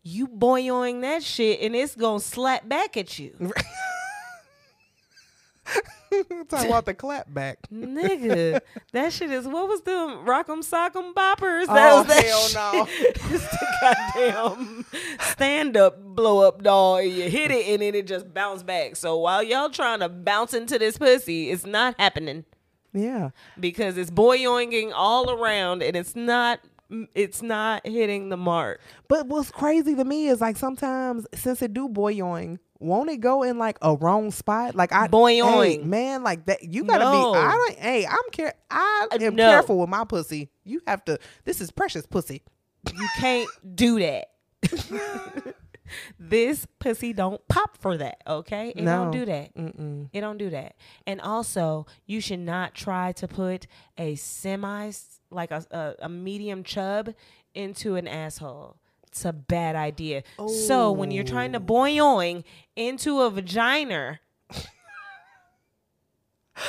S2: You boyoing that shit and it's gonna slap back at you.
S1: Talk about the clap back.
S2: Nigga, that shit is what was the rock'em sock'em boppers?
S1: Oh,
S2: was that
S1: hell no.
S2: shit. it's the goddamn stand up blow up doll. And you hit it and then it just bounce back. So while y'all trying to bounce into this pussy, it's not happening
S1: Yeah.
S2: because it's boyoing all around and it's not it's not hitting the mark.
S1: But what's crazy to me is like sometimes since it do boyoing, won't it go in like a wrong spot? Like I
S2: Boyoing.
S1: hey, man, like that. You gotta
S2: No.
S1: be. I don't. Hey, I'm care. I
S2: Uh,
S1: am
S2: no.
S1: careful with my pussy. You have to. This is precious pussy.
S2: You can't do that. this pussy don't pop for that, okay? It
S1: No.
S2: don't do that.
S1: Mm-mm.
S2: It don't do that. And also, you should not try to put a semi, like a, a, a medium chub into an asshole. It's a bad idea. So when you're trying to oh. boyoing into a vagina,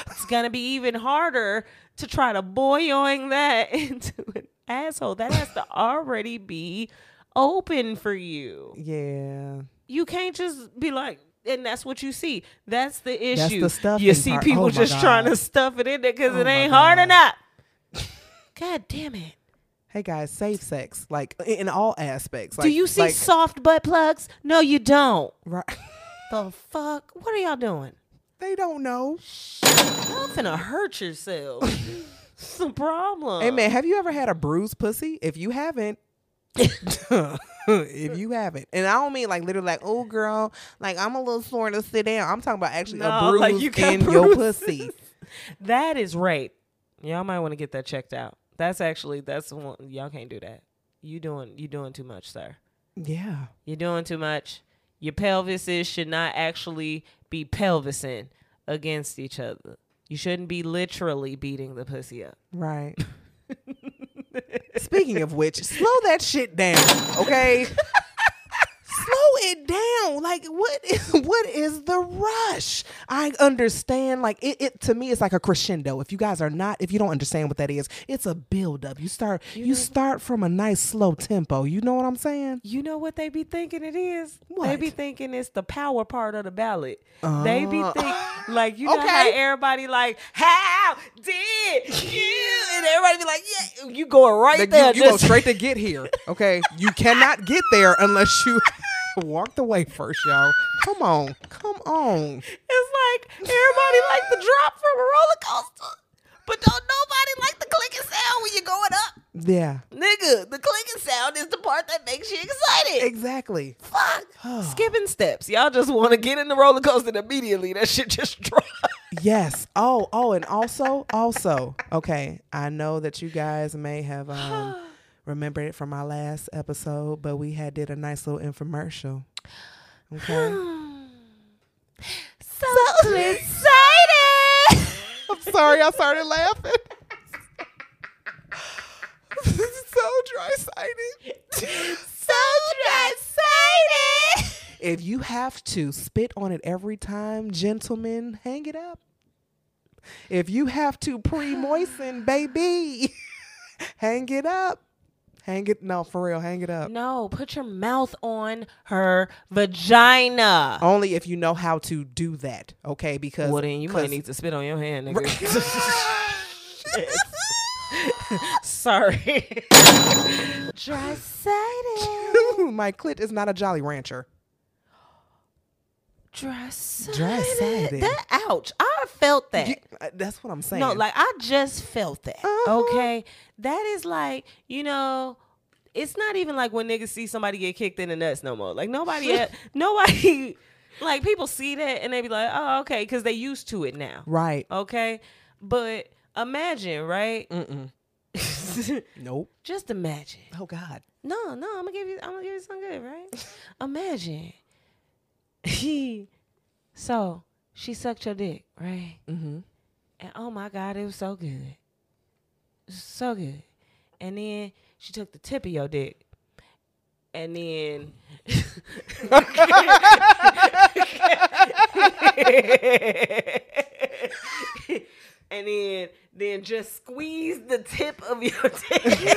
S2: it's gonna be even harder to try to boyoing that into an asshole. That has to already be open for you.
S1: Yeah.
S2: You can't just be like, and that's what you see. That's the issue.
S1: That's the
S2: you see
S1: part.
S2: people
S1: Oh
S2: just trying to stuff it in there because
S1: Oh
S2: it ain't hard enough. God damn it.
S1: Hey guys, safe sex, like in all aspects.
S2: Do you see
S1: like,
S2: soft butt plugs? No, you don't.
S1: Right.
S2: The fuck? What are y'all doing?
S1: they don't know.
S2: Y'all finna hurt yourself. It's a problem.
S1: Hey man, have you ever had a bruised pussy? If you haven't, if you haven't, and I don't mean like literally like, oh girl, like I'm a little sore to sit down. I'm talking about actually a bruise
S2: like you
S1: in your
S2: bruises.
S1: pussy.
S2: That is rape. Y'all might want to get that checked out. That's actually that's the one y'all can't do that. You doing you doing too much, sir.
S1: Yeah.
S2: You're doing too much. Your pelvises should not actually be pelvising against each other. You shouldn't be literally beating the pussy up.
S1: Right. Speaking of which, slow that shit down, okay? it down. Like what is what is the rush? I understand. Like it, it to me, it's like a crescendo. If you guys are not, if you don't understand what that is, it's a build up. You start you, start from a nice slow tempo. You know what I'm saying?
S2: You know what they be thinking it is? They be thinking it's the power part of the ballad. they be
S1: Uh.
S2: think like you know how everybody like how did you and everybody be like yeah you going right
S1: Like,
S2: there
S1: you, you go straight to get here. Okay, you cannot get there unless you walked away first, y'all. Come on, come on.
S2: It's like everybody like the drop from a roller coaster, but don't nobody like the clicking sound when you're going up.
S1: Yeah,
S2: Nigga, the clicking sound is the part that makes you excited.
S1: exactly.
S2: Fuck. Skipping steps. Y'all just want to get in the roller coaster immediately. That shit just drop.
S1: Yes. Oh, oh, and also, also, okay. I know that you guys may have um remembered it from our last episode, but we had did a nice little infomercial. Okay. Hmm.
S2: So excited.
S1: I'm sorry, I started laughing. so dry sighted.
S2: so dry excited.
S1: If you have to spit on it every time, gentlemen, hang it up. If you have to pre-moisten, baby, hang it up. Hang it. No, for real, hang it up.
S2: No, put your mouth on her vagina.
S1: Only if you know how to do that, okay? Because
S2: well, then you might need to spit on your hand, nigga. Sorry. Dry sided.
S1: my clit is not a Jolly Rancher.
S2: Dry sided.
S1: Dry-sided.
S2: That ouch. I felt that.
S1: You- uh, that's what I'm saying.
S2: No, like I just felt that.
S1: Uh-huh.
S2: Okay. That is like, you know, it's not even like when niggas see somebody get kicked in the nuts no more. Like nobody else- nobody like people see that and they be like, "Oh, okay," cuz they used to it now.
S1: right.
S2: Okay? But imagine, right?
S1: Mm-mm. Nope.
S2: just imagine.
S1: Oh God.
S2: No, no, I'm gonna give you I'm gonna give you something good, right? imagine. So she sucked your dick, right?
S1: Mm-hmm.
S2: And oh my God, it was so good. Was so good. And then she took the tip of your dick. And then and then then just squeeze the tip of your dick.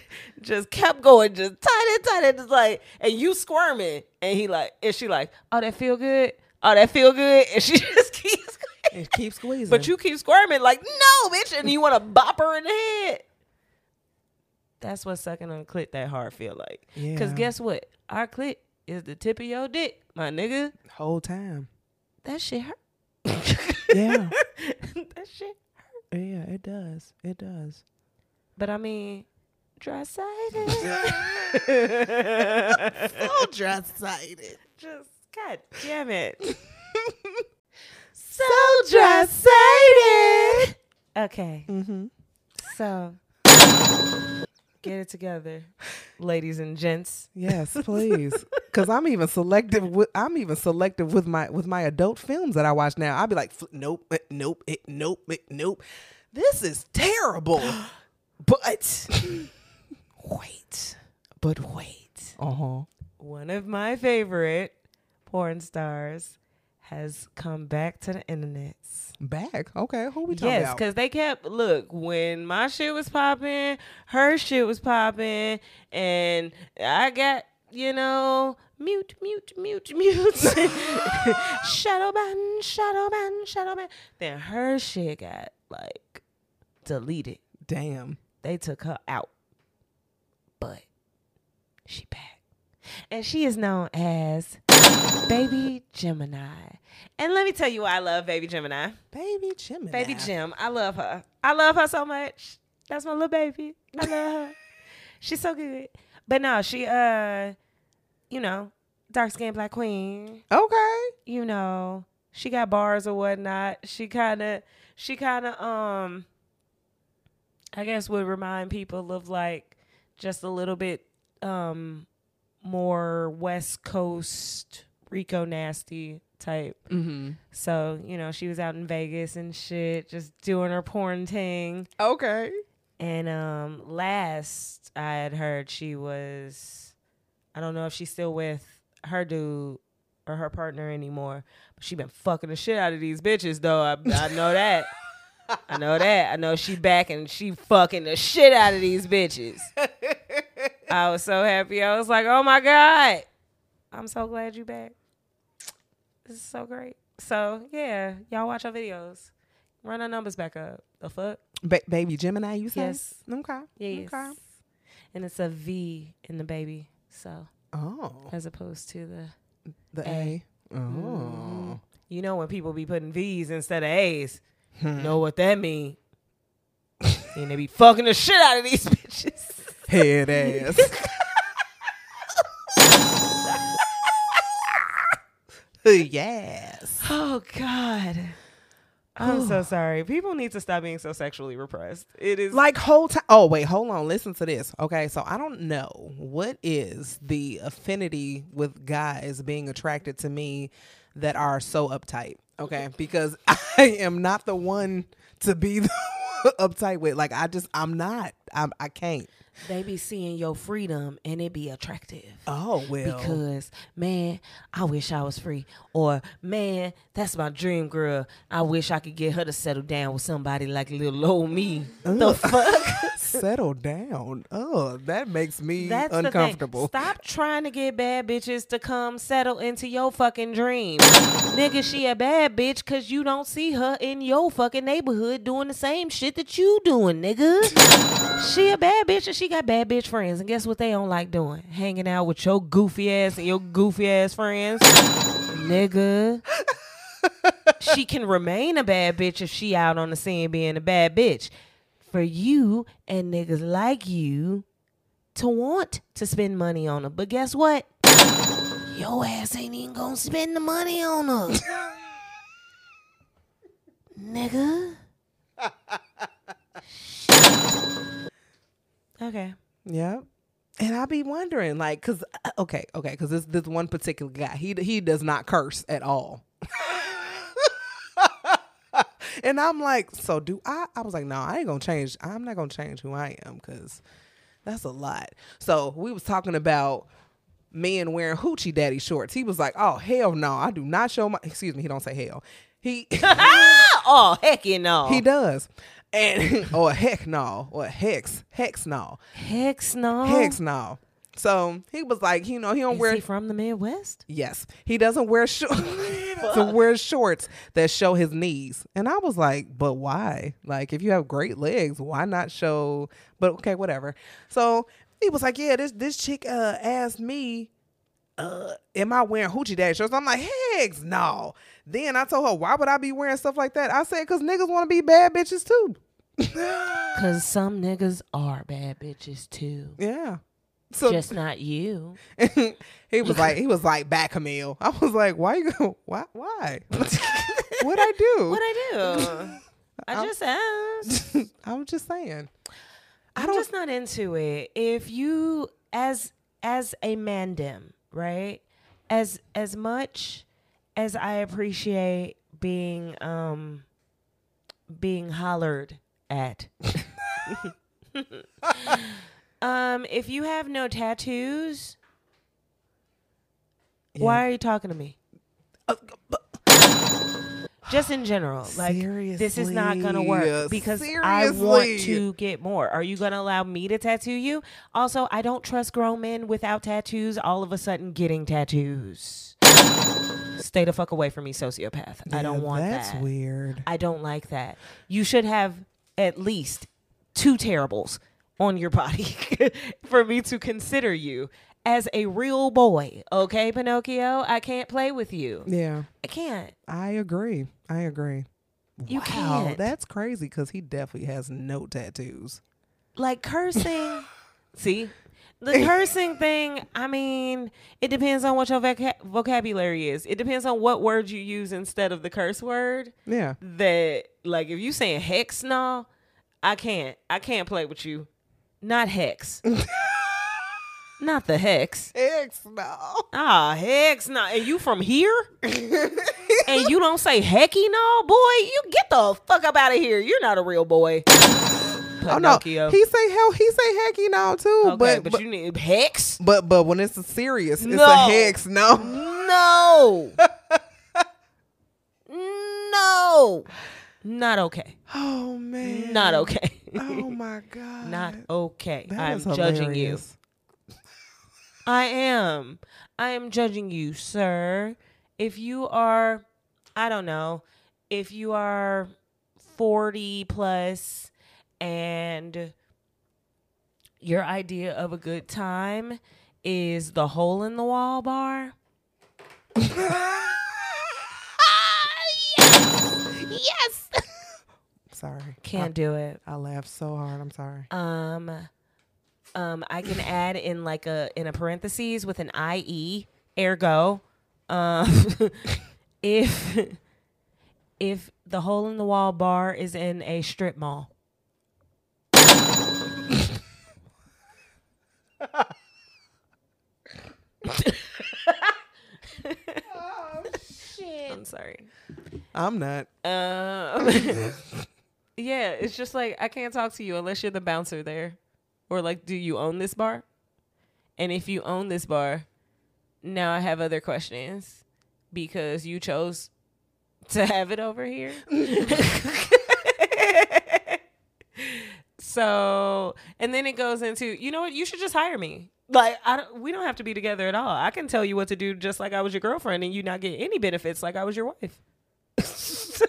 S2: just kept going, just tight and tight, and just like, and you squirming, and he like, and she like, oh that feel good, oh that feel good, and she just keeps,
S1: And keep squeezing.
S2: but you keep squirming like, no, bitch, and you want to bop her in the head. That's what sucking on a clit that hard feel like.
S1: Yeah.
S2: Cause guess what, our clit is the tip of your dick, my nigga.
S1: whole time.
S2: That shit hurt.
S1: Yeah.
S2: that shit.
S1: yeah. It does. It does.
S2: But I mean, dry sided.
S1: So dry sighted.
S2: Just god damn it.
S1: So dry sighted.
S2: Okay,
S1: Mm-hmm.
S2: so get it together, ladies and gents.
S1: Yes, please. Because I'm even selective. With, I'm even selective with my with my adult films that I watch now. I'll be like, "F- nope, eh, nope, eh, nope, eh, nope. This is terrible. but wait, but wait. Uh huh.
S2: One of my favorite porn stars has come back to the internet.
S1: Back. Okay. Who we talking
S2: Yes,
S1: about?
S2: Yes, because they kept look when my shit was popping, her shit was popping, and I got you know mute, mute, mute, mute, shadow ban, shadow ban, shadow ban. Then her shit got like deleted.
S1: Damn.
S2: They took her out, but she back, and she is known as Baby Gemini. And let me tell you why I love Baby Gemini.
S1: Baby Gemini.
S2: Baby Jim, I love her. I love her so much. That's my little baby. I love her. She's so good. But no, she uh, you know, dark skinned black queen.
S1: Okay.
S2: You know, she got bars or whatnot. She kind of, she kind of um, I guess would remind people of like just a little bit um more West Coast Rico nasty type.
S1: Mm-hmm.
S2: So, you know, she was out in Vegas and shit, just doing her porn thing.
S1: Okay.
S2: And um last I had heard she was I don't know if she's still with her dude or her partner anymore. But she been fucking the shit out of these bitches though. I, I know that. I know that. I know she back and she fucking the shit out of these bitches. I was so happy. I was like, oh my God. I'm so glad you back. This is so great. So yeah, y'all watch our videos. Run our numbers back up. The fuck?
S1: Ba- baby Gemini, you say?
S2: Yes.
S1: Okay.
S2: Yes.
S1: Okay.
S2: And it's a V in the baby. So
S1: Oh,
S2: as opposed to the
S1: the
S2: A.
S1: A. Oh. Mm-hmm.
S2: you know when people be putting V's instead of A's. Hmm. Know what that mean. and they be fucking the shit out of these bitches.
S1: Head ass. yes.
S2: Oh God. I'm so oh. sorry. People need to stop being so sexually repressed. It is
S1: Like whole time. Oh wait, hold on. Listen to this. Okay, so I don't know what is the affinity with guys being attracted to me that are so uptight. Okay, because I am not the one to be the uptight with. Like I just, I'm not. I'm, I can't.
S2: they be seeing your freedom and it be attractive.
S1: Oh well.
S2: because man, I wish I was free. Or man, that's my dream girl. I wish I could get her to settle down with somebody like little old me. The fuck?
S1: settle down. Oh, that makes me
S2: That's
S1: uncomfortable.
S2: The thing. Stop trying to get bad bitches to come settle into your fucking dream. Nigga, she a bad bitch cause you don't see her in your fucking neighborhood doing the same shit that you doing, nigga. She a bad bitch and she got bad bitch friends. And guess what they don't like doing? Hanging out with your goofy ass and your goofy ass friends. nigga. she can remain a bad bitch if she out on the scene being a bad bitch. For you and niggas like you to want to spend money on her. But guess what? Your ass ain't even gonna spend the money on her. Nigga. okay.
S1: Yeah. And I be wondering, like, cause uh, okay, okay, cause this this one particular guy, he he does not curse at all. and I'm like, so do I? I was like, no, I ain't gonna change. I'm not gonna change who I am, cause that's a lot. So we was talking about men wearing hoochie daddy shorts. He was like, oh hell no, I do not show my. Excuse me, he don't say hell. He
S2: Oh, heck you know.
S1: he does. And or heck no, or hex, hex no.
S2: Hex no.
S1: Hex no. So he was like, you know, he don't
S2: Is
S1: wear.
S2: he from the Midwest?
S1: yes, he doesn't wear shorts. to wear shorts that show his knees, and I was like, but why? Like, if you have great legs, why not show? But okay, whatever. So he was like, yeah, this this chick uh, asked me, uh, am I wearing hoochie daddy shorts? I'm like, hex no. Then I told her, why would I be wearing stuff like that? I said, cause niggas want to be bad bitches too.
S2: Cause some niggas are bad bitches too.
S1: Yeah. So
S2: Just not you.
S1: he was like, he was like, back Camille. I was like, why you go? Why? Why? What'd I do?
S2: What I do? I just asked.
S1: I was just saying.
S2: I'm just not into it. If you as as a mandem, right? As as much as I appreciate being um being hollered at. um if you have no tattoos, why are you talking to me? Just in general, like this is not gonna work because I want to get more. Are you gonna allow me to tattoo you? Also, I don't trust grown men without tattoos. All of a sudden, getting tattoos. Stay the fuck away from me, sociopath. I don't
S1: Yeah,
S2: want
S1: that's
S2: that.
S1: weird.
S2: I don't like that. You should have at least two terribles on your body for me to consider you as a real boy. Okay, Pinocchio, I can't play with you.
S1: Yeah,
S2: I can't.
S1: I agree. I agree.
S2: You
S1: wow,
S2: can't.
S1: that's crazy because he definitely has no tattoos.
S2: like cursing. see, the cursing thing. I mean, it depends on what your voca- vocabulary is. It depends on what word you use instead of the curse word.
S1: Yeah,
S2: That like if you saying hex, no, I can't. I can't play with you. Not hex. Not the hex.
S1: X no.
S2: Ah, hex, no. And you from here? and you don't say hecky, no, boy. You get the fuck up out of here. You're not a real boy.
S1: Oh no,
S2: Pinocchio.
S1: he say hell. He say hecky now too.
S2: okay,
S1: but,
S2: but,
S1: but
S2: you need hex.
S1: but but when it's a serious, it's a hex. No.
S2: No. no. Not okay.
S1: Oh man.
S2: Not okay.
S1: Oh my god.
S2: Not okay.
S1: That
S2: I'm judging you. I am. I am judging you, sir. If you are, I don't know, if you are 40 plus and your idea of a good time is the hole in the wall bar. yes.
S1: Sorry.
S2: Can't do it.
S1: I, I laughed so hard. I'm sorry.
S2: Um, um, I can add in like a in a parentheses with an IE, ergo, um, if if the hole in the wall bar is in a strip mall. I'm sorry.
S1: I'm not.
S2: Um, yeah, it's just like I can't talk to you unless you're the bouncer there, or like, do you own this bar? And if you own this bar, now I have other questions because you chose to have it over here. so, and then it goes into, you know what? You should just hire me. Like, I don't, we don't have to be together at all. I can tell you what to do just like I was your girlfriend, and you not get any benefits like I was your wife.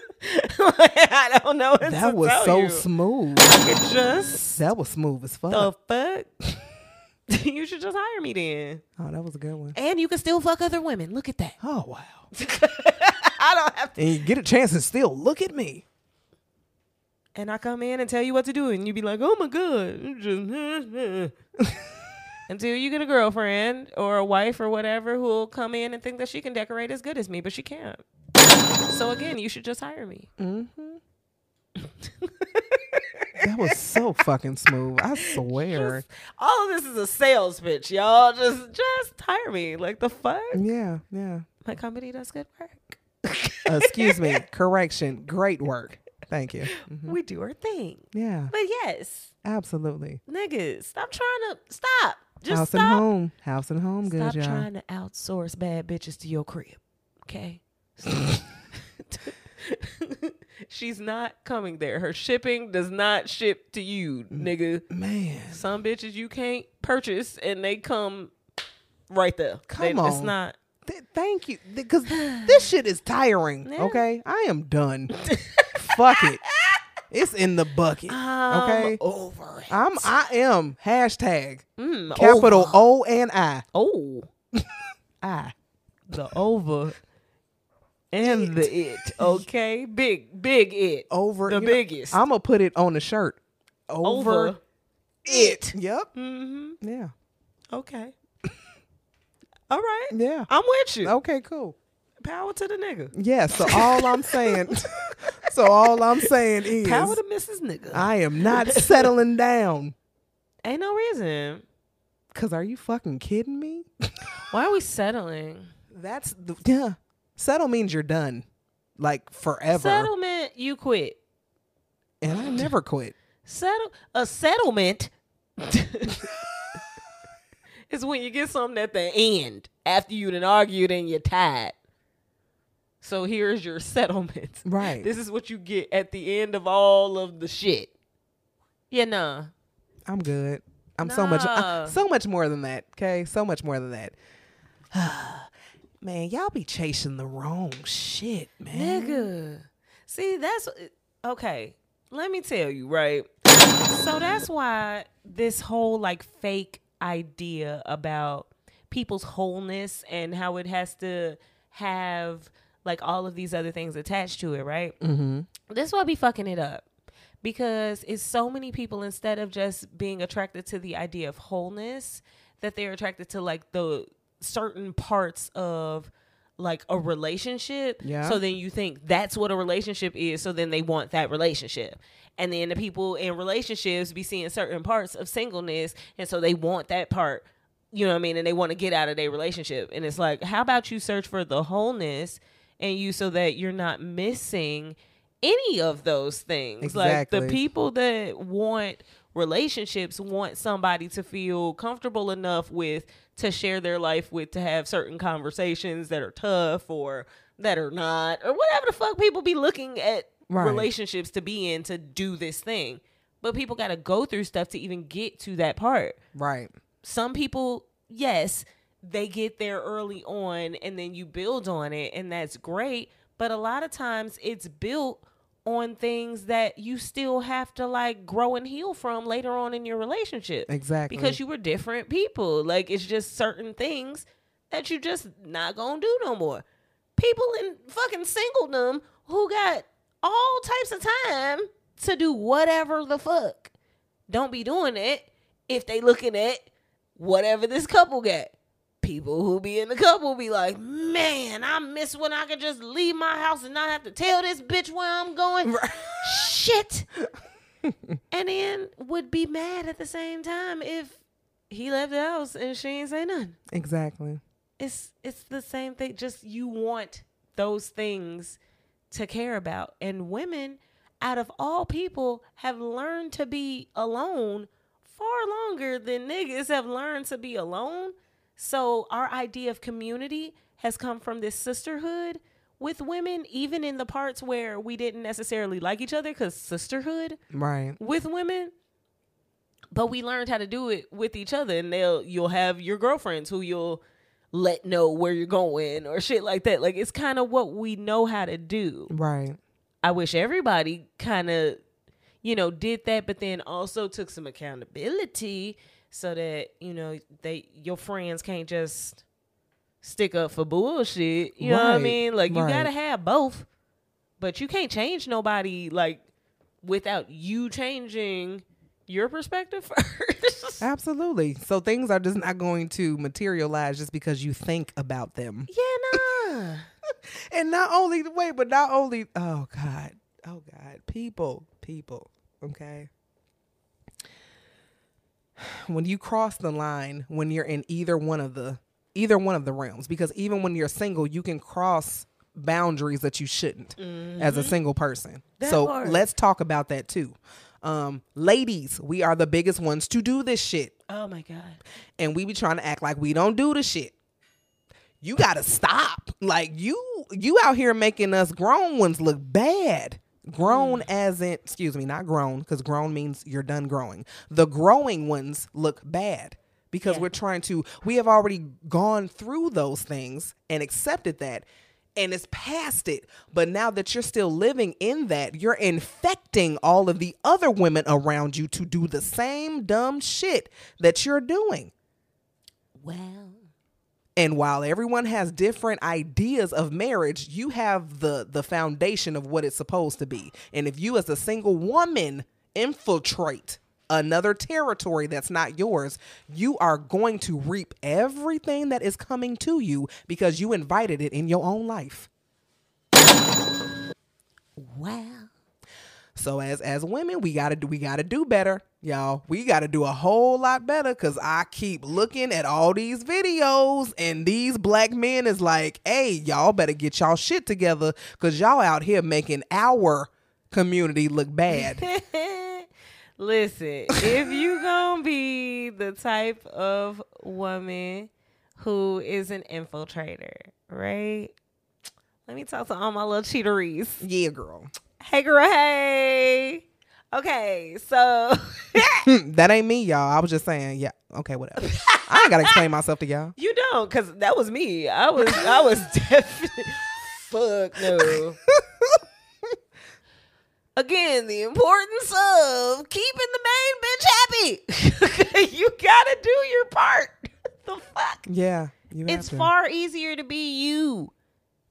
S2: I don't know. What to
S1: That was
S2: tell
S1: so
S2: you.
S1: smooth.
S2: It just
S1: That was smooth as fuck.
S2: the fuck. you should just hire me then,
S1: oh, that was a good one.
S2: and you can still fuck other women. Look at that.
S1: Oh wow.
S2: I don't have to.
S1: And you get a chance and still look at me.
S2: And I come in and tell you what to do, and you be like, "Oh my god!" Just until you get a girlfriend or a wife or whatever who will come in and think that she can decorate as good as me, but she can't. So again, you should just hire me.
S1: That was so fucking smooth. I swear.
S2: All of this is a sales pitch, y'all. Just just hire me. Like the fuck?
S1: yeah, yeah.
S2: My company does good work.
S1: Uh, excuse me. Correction. Great work. Thank you. Mhm.
S2: We do our thing.
S1: Yeah,
S2: But yes,
S1: absolutely.
S2: niggas, stop trying to stop. Just
S1: House
S2: stop.
S1: and home. House and home. Good
S2: Stop
S1: y'all.
S2: trying to outsource bad bitches to your crib. Okay. She's not coming there. Her shipping does not ship to you, nigga.
S1: Man,
S2: Some bitches you can't purchase and they come right there.
S1: Come
S2: They- It's not.
S1: th- thank you. Because this shit is tiring.
S2: Yeah.
S1: Okay, I am done. Fuck it. It's in the bucket. Okay,
S2: over it.
S1: I'm. I am. Hashtag
S2: Mm,
S1: capital
S2: over.
S1: O and I.
S2: Oh,
S1: I.
S2: the over and the it. Okay, big, big it.
S1: Over
S2: the
S1: you know,
S2: biggest.
S1: I'm gonna put it on the shirt. Over,
S2: over
S1: it. Yep.
S2: Mm-hmm.
S1: Yeah.
S2: Okay. All right.
S1: Yeah.
S2: I'm with you.
S1: Okay. Cool.
S2: Power to the nigga.
S1: Yeah. So all I'm saying. so all I'm saying is.
S2: Power to Mrs. Nigga.
S1: I am not settling down.
S2: Ain't no reason.
S1: Cause are you fucking kidding me?
S2: Why are we settling?
S1: That's the yeah. Settle means you're done, like forever.
S2: Settlement, you quit.
S1: And I never quit.
S2: Settle a settlement is when you get something at the end after you done argued and you're tied. So here's your settlement.
S1: Right.
S2: This is what you get at the end of all of the shit. Yeah, nah.
S1: I'm good. I'm so much, uh, so much more than that. Okay, so much more than that. man, y'all be chasing the wrong shit, man.
S2: Nigga. See, that's okay. Let me tell you, right? So that's why this whole like fake idea about people's wholeness and how it has to have like all of these other things attached to it, right? Mm-hmm. This why I be fucking it up because it's so many people instead of just being attracted to the idea of wholeness that they're attracted to like the certain parts of like a relationship
S1: Yeah.
S2: so then you think that's what a relationship is so then they want that relationship and then the people in relationships be seeing certain parts of singleness and so they want that part you know what i mean and they want to get out of their relationship and it's like how about you search for the wholeness and you so that you're not missing any of those things. Like the people that want relationships want somebody to feel comfortable enough with to share their life with to have certain conversations that are tough or that are not or whatever the fuck people be looking at
S1: Right.
S2: relationships to be in to do this thing. But people got to go through stuff to even get to that part
S1: Right.
S2: some people, yes, they get there early on and then you build on it and that's great. But a lot of times it's built on things that you still have to like grow and heal from later on in your relationship.
S1: Exactly.
S2: Because you were different people. Like it's just certain things that you just not gonna do no more. People in fucking singledom who got all types of time to do whatever the fuck don't be doing it if they looking at whatever this couple got. People who be in the couple be like, man, I miss when I could just leave my house and not have to tell this bitch where I'm going. Shit. and then would be mad at the same time if he left the house and she ain't say nothing.
S1: Exactly.
S2: It's it's the same thing. Just you want those things to care about. And women, out of all people, have learned to be alone far longer than niggas have learned to be alone. So our idea of community has come from this sisterhood with women, even in the parts where we didn't necessarily like each other, because sisterhood
S1: Right.
S2: with women but we learned how to do it with each other and they'll you'll have your girlfriends who you'll let know where you're going or shit like that like it's kind of what we know how to do
S1: Right.
S2: i wish everybody kind of you know did that but then also took some accountability so that you know they your friends can't just stick up for bullshit you know what i mean like you gotta have both but you can't change nobody like without you changing your perspective first.
S1: Absolutely. So things are just not going to materialize just because you think about them.
S2: yeah, nah.
S1: And not only the wait, but not only oh God. Oh God. People. People. Okay. When you cross the line when you're in either one of the either one of the realms, because even when you're single, you can cross boundaries that you shouldn't as a single person.
S2: That
S1: so
S2: part.
S1: let's talk about that too. Um, ladies, we are the biggest ones to do this shit.
S2: Oh my god.
S1: and we be trying to act like we don't do the shit. You gotta stop. Like you you out here making us grown ones look bad. Grown mm. as in excuse me, not grown, because grown means you're done growing. The growing ones look bad. Because
S2: Yeah.
S1: we're trying to we have already gone through those things and accepted that and it's past it. But now that you're still living in that, you're infecting all of the other women around you to do the same dumb shit that you're doing.
S2: Well.
S1: And while everyone has different ideas of marriage, you have the the foundation of what it's supposed to be. And if you as a single woman infiltrate another territory that's not yours, you are going to reap everything that is coming to you because you invited it in your own life.
S2: Wow.
S1: So as as women, we gotta do we gotta do better, y'all. We gotta do a whole lot better because I keep looking at all these videos and these black men is like, hey, y'all better get y'all shit together because y'all out here making our community look bad.
S2: Listen, if you gonna be the type of woman who is an infiltrator, right? Let me talk to all my little cheateries.
S1: yeah, girl.
S2: Hey, girl, hey. Okay, so
S1: that ain't me, y'all. I was just saying, yeah, okay, whatever. I ain't gotta explain myself to y'all.
S2: you don't, cause that was me. I was, I was definitely. Fuck no. Again, the importance of keeping the main bitch happy. you gotta do your part. the fuck?
S1: Yeah.
S2: It's far easier to be you.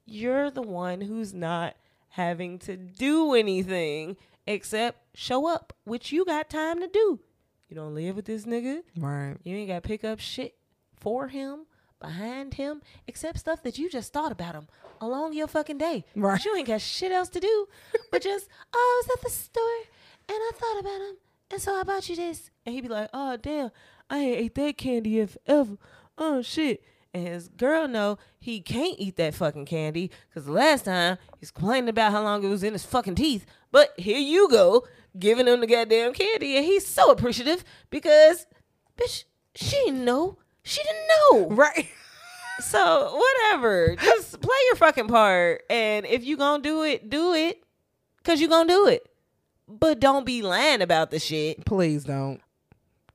S2: You're the one who's not having to do anything except show up, which you got time to do. You don't live with this nigga.
S1: Right.
S2: You ain't got to pick up shit for him, behind him, except stuff that you just thought about him along your fucking day.
S1: Right.
S2: You ain't got shit else to do but just, oh, I was at the store and I thought about him. And so I bought you this. And he'd be like, oh, damn, I ain't ate that candy in forever. Oh, shit. And his girl know he can't eat that fucking candy because the last time he's complaining about how long it was in his fucking teeth. But here you go, giving him the goddamn candy, and he's so appreciative because, bitch, she didn't know. She didn't know.
S1: Right.
S2: So whatever, just play your fucking part, and if you gonna do it, do it, cause you gonna do it. But don't be lying about the shit.
S1: Please don't.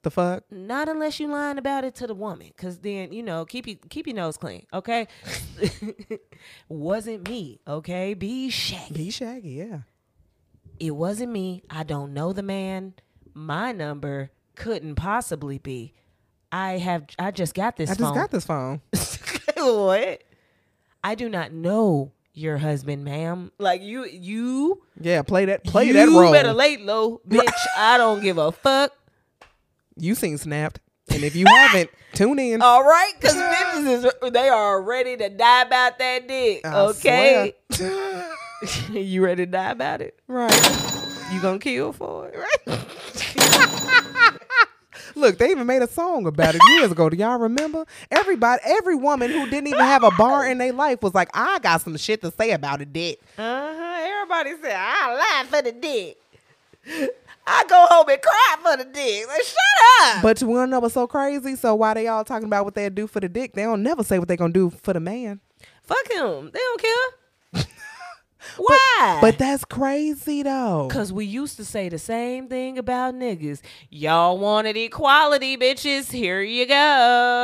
S1: The fuck?
S2: Not unless you lying about it to the woman, cause then you know keep you keep your nose clean, okay? wasn't me, okay? Be shaggy.
S1: Be shaggy, yeah.
S2: It wasn't me. I don't know the man. My number couldn't possibly be. I have. I just got this.
S1: I just got this phone.
S2: what? I do not know your husband, ma'am. Like you, you
S1: Yeah, play that play
S2: you
S1: that role.
S2: better late low, bitch. I don't give a fuck.
S1: You seen Snapped. And if you haven't, tune in.
S2: All right, because bitches is they are ready to die about that dick.
S1: I
S2: okay. you ready to die about it?
S1: right.
S2: You gonna kill for it? Right.
S1: Look, they even made a song about it years ago. Do y'all remember? Everybody, every woman who didn't even have a bar in their life was like, I got some shit to say about it, dick.
S2: Uh huh. Everybody said I lie for the dick. I go home and cry for the dick. Like, shut up.
S1: But you wanna know what's so crazy? So why they all talking about what they do for the dick, they don't never say what they gonna do for the man.
S2: Fuck him. They don't care. Why?
S1: But that's crazy though.
S2: Cause we used to say the same thing about niggas. Y'all wanted equality, bitches. Here you go.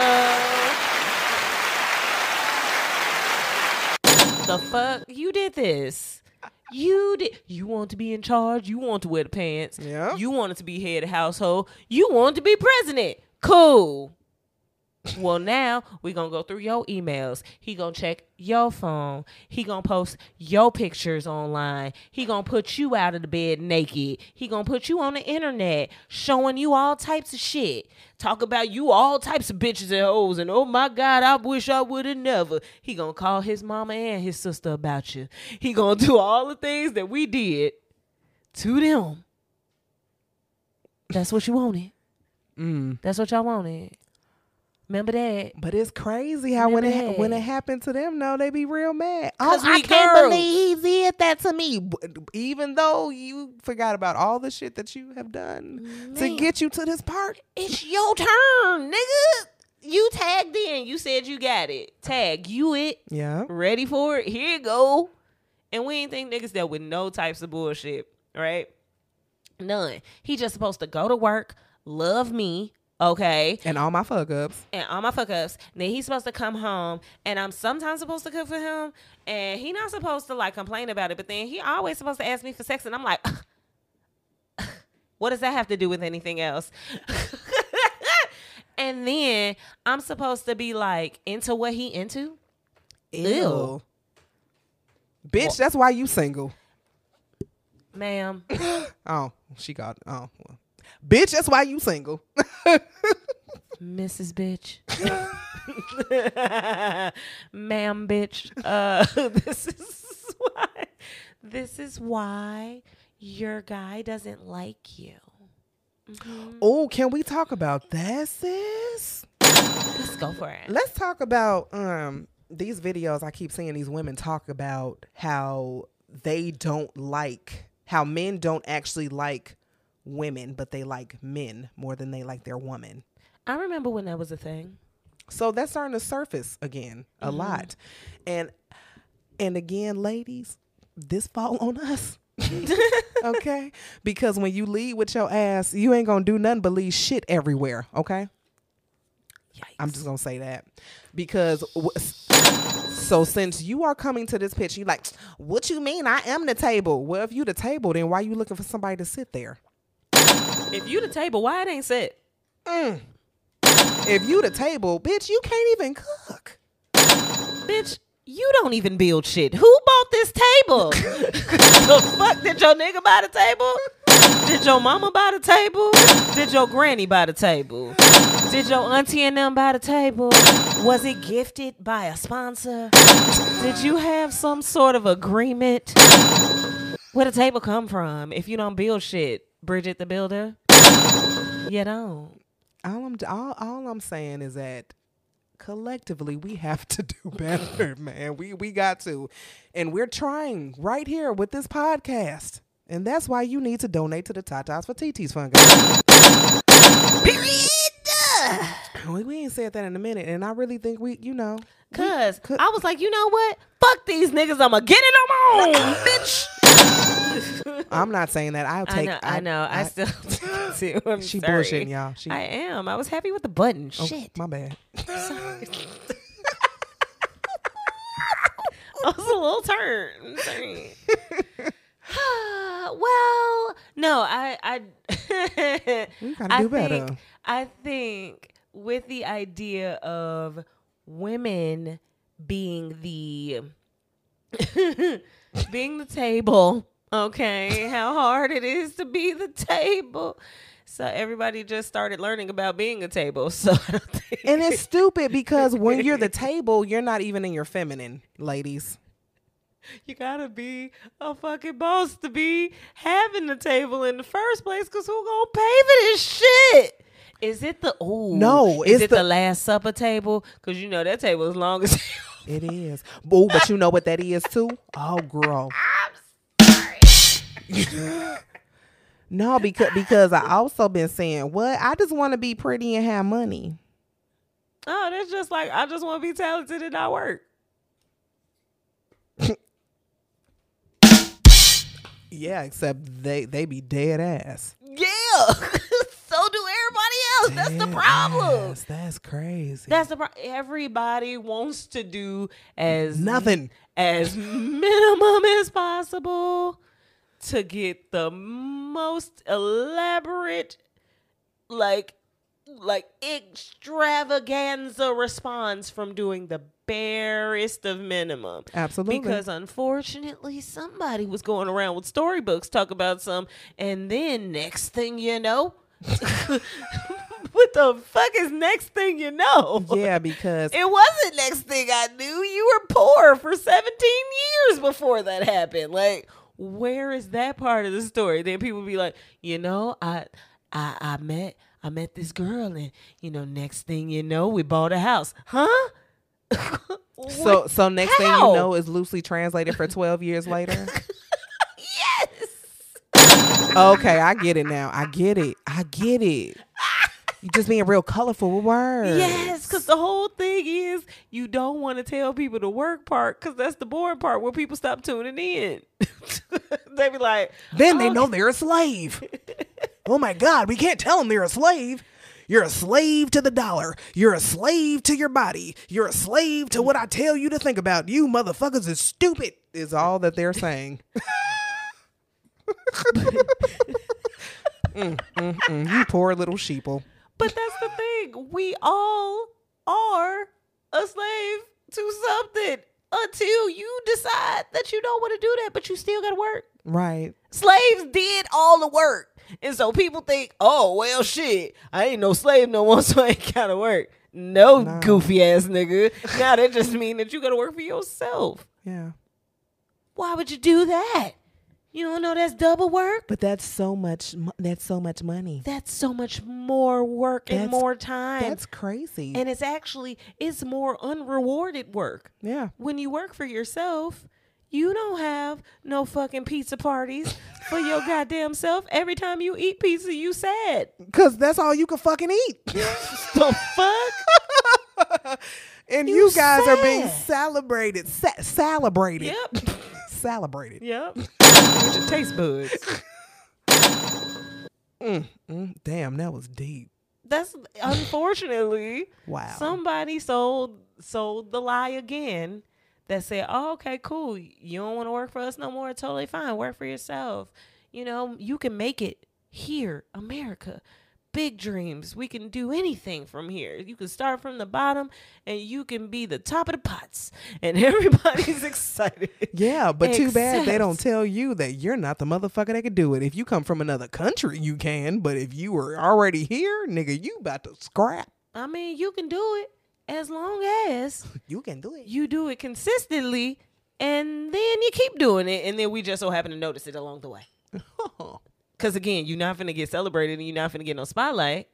S2: the fuck? You did this. You did. You want to be in charge. You want to wear the pants.
S1: Yeah.
S2: You wanted to be head of household. You want to be president. Cool. Well, now we gonna go through your emails. He gonna check your phone. He gonna post your pictures online. He gonna put you out of the bed naked. He gonna put you on the internet, showing you all types of shit. Talk about you all types of bitches and hoes. And oh my God, I wish I would have never. He gonna call his mama and his sister about you. He gonna do all the things that we did to them. That's what you wanted.
S1: Mm.
S2: That's what y'all wanted. Remember that?
S1: But it's crazy how when it
S2: Remember
S1: ha- when it happened to them, no, they be real mad.
S2: Oh, 'Cause
S1: oh, I
S2: we
S1: can't believe he did that to me. Even though you forgot about all the shit that you have done to get you to this part.
S2: It's your turn, nigga. You tagged in. You said you got it. Tag you it.
S1: Yeah.
S2: Ready for it? Here you go. And we ain't think niggas dealt with no types of bullshit, right? None. He just supposed to go to work, love me, okay,
S1: And all my fuck ups.
S2: and all my fuck ups. Then he's supposed to come home, and I'm sometimes supposed to cook for him, and he not supposed to like complain about it. But then he always supposed to ask me for sex, and I'm like, what does that have to do with anything else? and then I'm supposed to be like into what he into. Ew.
S1: Bitch, that's why you single.
S2: Ma'am,
S1: Oh, she got oh well. Bitch, that's why you single.
S2: Mrs. Bitch. Ma'am bitch. Uh this is why this is why your guy doesn't like you.
S1: oh, can we talk about that, sis?
S2: Let's go for it.
S1: Let's talk about um these videos I keep seeing these women talk about how they don't like how men don't actually like women, but they like men more than they like their woman.
S2: I remember when that was a thing.
S1: So that's starting to surface again a mm-hmm. lot. And and again, ladies, this fall on us. okay? Because when you lead with your ass, you ain't gonna do nothing but leave shit everywhere, okay? I'm just gonna say that. Because w- so since you are coming to this pitch, you like, what you mean I am the table? Well, if you the table, then why you looking for somebody to sit there?
S2: If you the table, why it ain't set? Mm.
S1: If you the table, bitch, you can't even cook.
S2: Bitch, you don't even build shit. Who bought this table? the fuck did your nigga buy the table? Did your mama buy the table? Did your granny buy the table? Did your auntie and them buy the table? Was it gifted by a sponsor? Did you have some sort of agreement? Where the table come from? If you don't build shit, Bridget the builder, you don't.
S1: all I'm all, all I'm saying is that collectively we have to do better, man. We we got to. And we're trying right here with this podcast. And that's why you need to donate to the Tatas for TT's Fund. guys. We, ain't said that in a minute, and I really think we, you know,
S2: Cause I was like, you know what? Fuck these niggas. I'ma get it on my own, bitch.
S1: I'm not saying that. I'll
S2: I
S1: take.
S2: know, I, know. I, still do. I'm
S1: she
S2: sorry.
S1: bullshitting y'all. She,
S2: I am. I was happy with the button.
S1: oh,
S2: Shit.
S1: my bad. Sorry.
S2: I was a little turned. Sorry. well, no, I, I,
S1: We gotta
S2: I
S1: do better.
S2: Think, I think with the idea of women being the being the table, okay, how hard it is to be the table. So everybody just started learning about being a table. So I don't think
S1: And it's stupid because when you're the table, you're not even in your feminine, ladies.
S2: You gotta be a fucking boss to be having the table in the first place. Cause who gonna pay for this shit? Is it the oh
S1: No,
S2: Is it the,
S1: the-
S2: Last Supper table? Cause you know that table is long as.
S1: It is. Oh, but you know what that is too? Oh, girl. no, because because I also been saying what I just want to be pretty and have money.
S2: Oh, that's just like I just want to be talented and not work.
S1: Yeah, except they they be dead ass.
S2: Yeah. so do everybody else. That's the problem.
S1: ass. That's crazy.
S2: That's the problem. everybody wants to do as
S1: nothing.
S2: as minimum as possible to get the most elaborate like like extravaganza response from doing the barest of minimum
S1: Absolutely.
S2: because unfortunately somebody was going around with storybooks talk about some and then next thing you know what the fuck is next thing you know
S1: yeah, because
S2: it wasn't next thing I knew. You were poor for 17 years before that happened. Like, where is that part of the story? Then people be like, you know, I I I met I met this girl and you know, next thing you know, we bought a house. Huh?
S1: so so next thing you know is loosely translated for 12 years later.
S2: yes.
S1: okay, I get it now. I get it. I get it. You just being real colorful with words.
S2: Yes, because the whole thing is you don't want to tell people the work part because that's the boring part where people stop tuning in. they be like,
S1: Then they
S2: "Oh,
S1: know they're a slave. oh my God, we can't tell them they're a slave. You're a slave to the dollar. You're a slave to your body. You're a slave to what I tell you to think about. You motherfuckers is stupid, is all that they're saying. Mm, mm, mm. You poor little sheeple.
S2: But that's the thing. We all are a slave to something until you decide that you don't want to do that, but you still got to work.
S1: Right.
S2: Slaves did all the work. And so people think, oh, well, shit, I ain't no slave no more, so I ain't got to work. No,
S1: No.
S2: goofy ass nigga. Now that just mean that you got to work for yourself.
S1: Yeah.
S2: Why would you do that? You don't know that's double work?
S1: But that's so much. That's so much money.
S2: That's so much more work and more time.
S1: That's crazy.
S2: and it's actually it's more unrewarded work.
S1: yeah.
S2: When you work for yourself, you don't have no fucking pizza parties for your goddamn self. Every time you eat pizza, you sad.
S1: Cause that's all you can fucking eat.
S2: The fuck?
S1: and
S2: You
S1: you, guys are being celebrated. Sa- celebrated.
S2: Yep.
S1: Celebrated.
S2: Yep. With your taste buds.
S1: Mm, damn, that was deep.
S2: That's unfortunately
S1: Wow.
S2: somebody sold sold the lie again that said, "Oh, okay, cool. You don't want to work for us no more. Totally fine. Work for yourself. You know, you can make it here, America. Big dreams. We can do anything from here. You can start from the bottom, and you can be the top of the pots, and everybody's excited.
S1: yeah, but too bad they don't tell you that you're not the motherfucker that could do it. If you come from another country, you can. But if you were already here, nigga, you about to scrap.
S2: I mean, you can do it as long as
S1: You can do it.
S2: you do it consistently, and then you keep doing it, and then we just so happen to notice it along the way. Because again, you're not finna get celebrated and you're not finna get no spotlight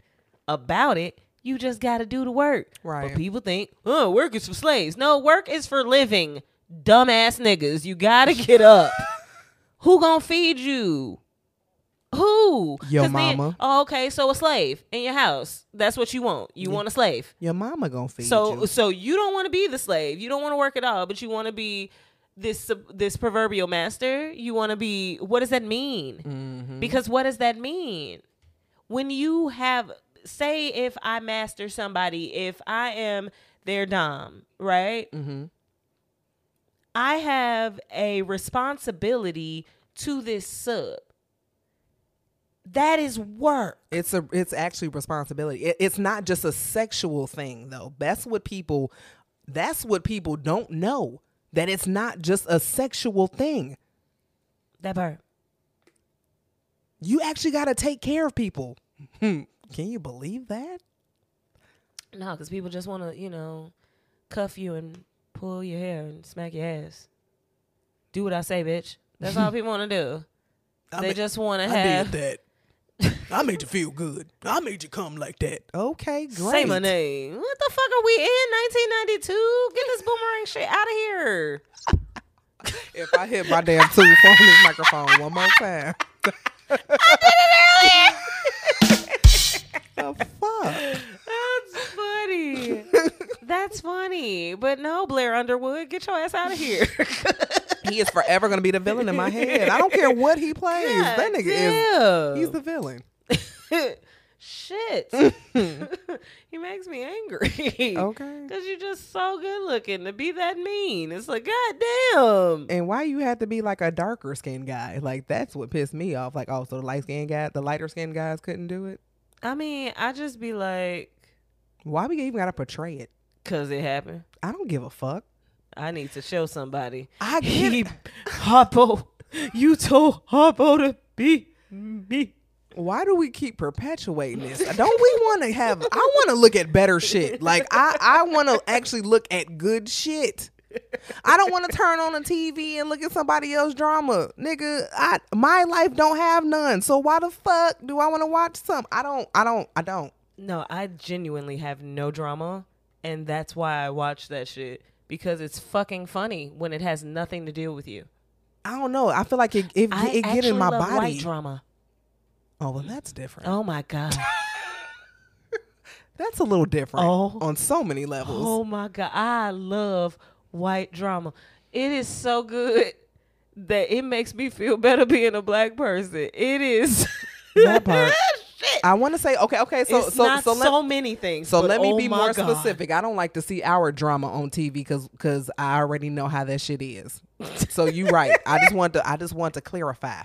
S2: about it. You just got to do the work.
S1: Right.
S2: But people think, oh, work is for slaves. No, work is for living. Dumbass niggas. You got to get up. Who gonna feed you? Who?
S1: Your
S2: 'Cause then-
S1: mama.
S2: oh, okay. So a slave in your house. That's what you want. You want a slave.
S1: Your mama gonna feed
S2: So
S1: you.
S2: so you don't want to be the slave. You don't want to work at all, but you want to be this this proverbial master. You want to be what does that mean?
S1: Mm-hmm.
S2: Because what does that mean? When you have say if I master somebody, if I am their dom, right?
S1: Mm-hmm.
S2: I have a responsibility to this sub. That is work.
S1: It's a it's actually responsibility. It, it's not just a sexual thing though. That's what people that's what people don't know. That it's not just a sexual thing.
S2: That part.
S1: You actually got to take care of people. Hmm. Can you believe that?
S2: No, because people just want to, you know, cuff you and pull your hair and smack your ass. Do what I say, bitch. That's all people want to do.
S1: I
S2: they
S1: ma-
S2: just want to
S1: I
S2: have
S1: did that. I made you feel good. I made you come like that. Okay, great.
S2: say my name. What the fuck are we in 1992? Get this boomerang shit out of here.
S1: If I hit my damn tooth on this microphone one more time. I did it earlier. the fuck?
S2: That's funny. That's funny. But no, Blair Underwood, get your ass out of here.
S1: He is forever gonna be the villain in my head. I don't care what he plays. that nigga is he's the villain.
S2: Shit. he makes me angry.
S1: Okay.
S2: Because you're just so good looking to be that mean. It's like, God damn.
S1: And why you had to be like a darker skinned guy? Like that's what pissed me off. Like, oh, so the light skinned guy, the lighter skinned guys couldn't do it.
S2: I mean, I just be like,
S1: Why we even gotta portray it?
S2: because it happened.
S1: I don't give a fuck.
S2: I need to show somebody.
S1: I get
S2: He,
S1: it.
S2: You told Harpo to be me.
S1: Why do we keep perpetuating this? Don't we want to have? I want to look at better shit. Like I, I want to actually look at good shit. I don't want to turn on the TV and look at somebody else drama, nigga. I my life don't have none. So why the fuck do I want to watch some? I don't. I don't. I don't.
S2: No, I genuinely have no drama, and that's why I watch that shit because it's fucking funny when it has nothing to do with you.
S1: I don't know. I feel like it it, it get in my body.
S2: white drama.
S1: Oh well, that's different.
S2: Oh my god.
S1: That's a little different
S2: Oh.
S1: on so many levels.
S2: oh my god. I love white drama. It is so good that it makes me feel better being a black person. It is
S1: That part. I want to say okay, okay. So
S2: it's
S1: so so
S2: so, many things.
S1: So let me
S2: oh
S1: be more
S2: God.
S1: specific. I don't like to see our drama on TV because because I already know how that shit is. so you right. I just want to I just want to clarify.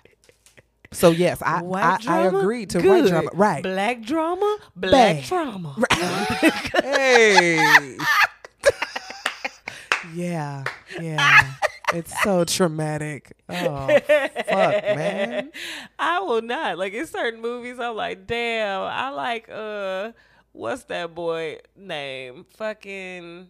S1: So yes, I
S2: White
S1: I, I agree to
S2: Good.
S1: white drama. Right.
S2: Black drama? Black
S1: Bad.
S2: drama.
S1: hey. yeah. Yeah. It's so traumatic. Oh fuck, man.
S2: I will not. Like in certain movies, I'm like, damn, I like uh what's that boy name? Fucking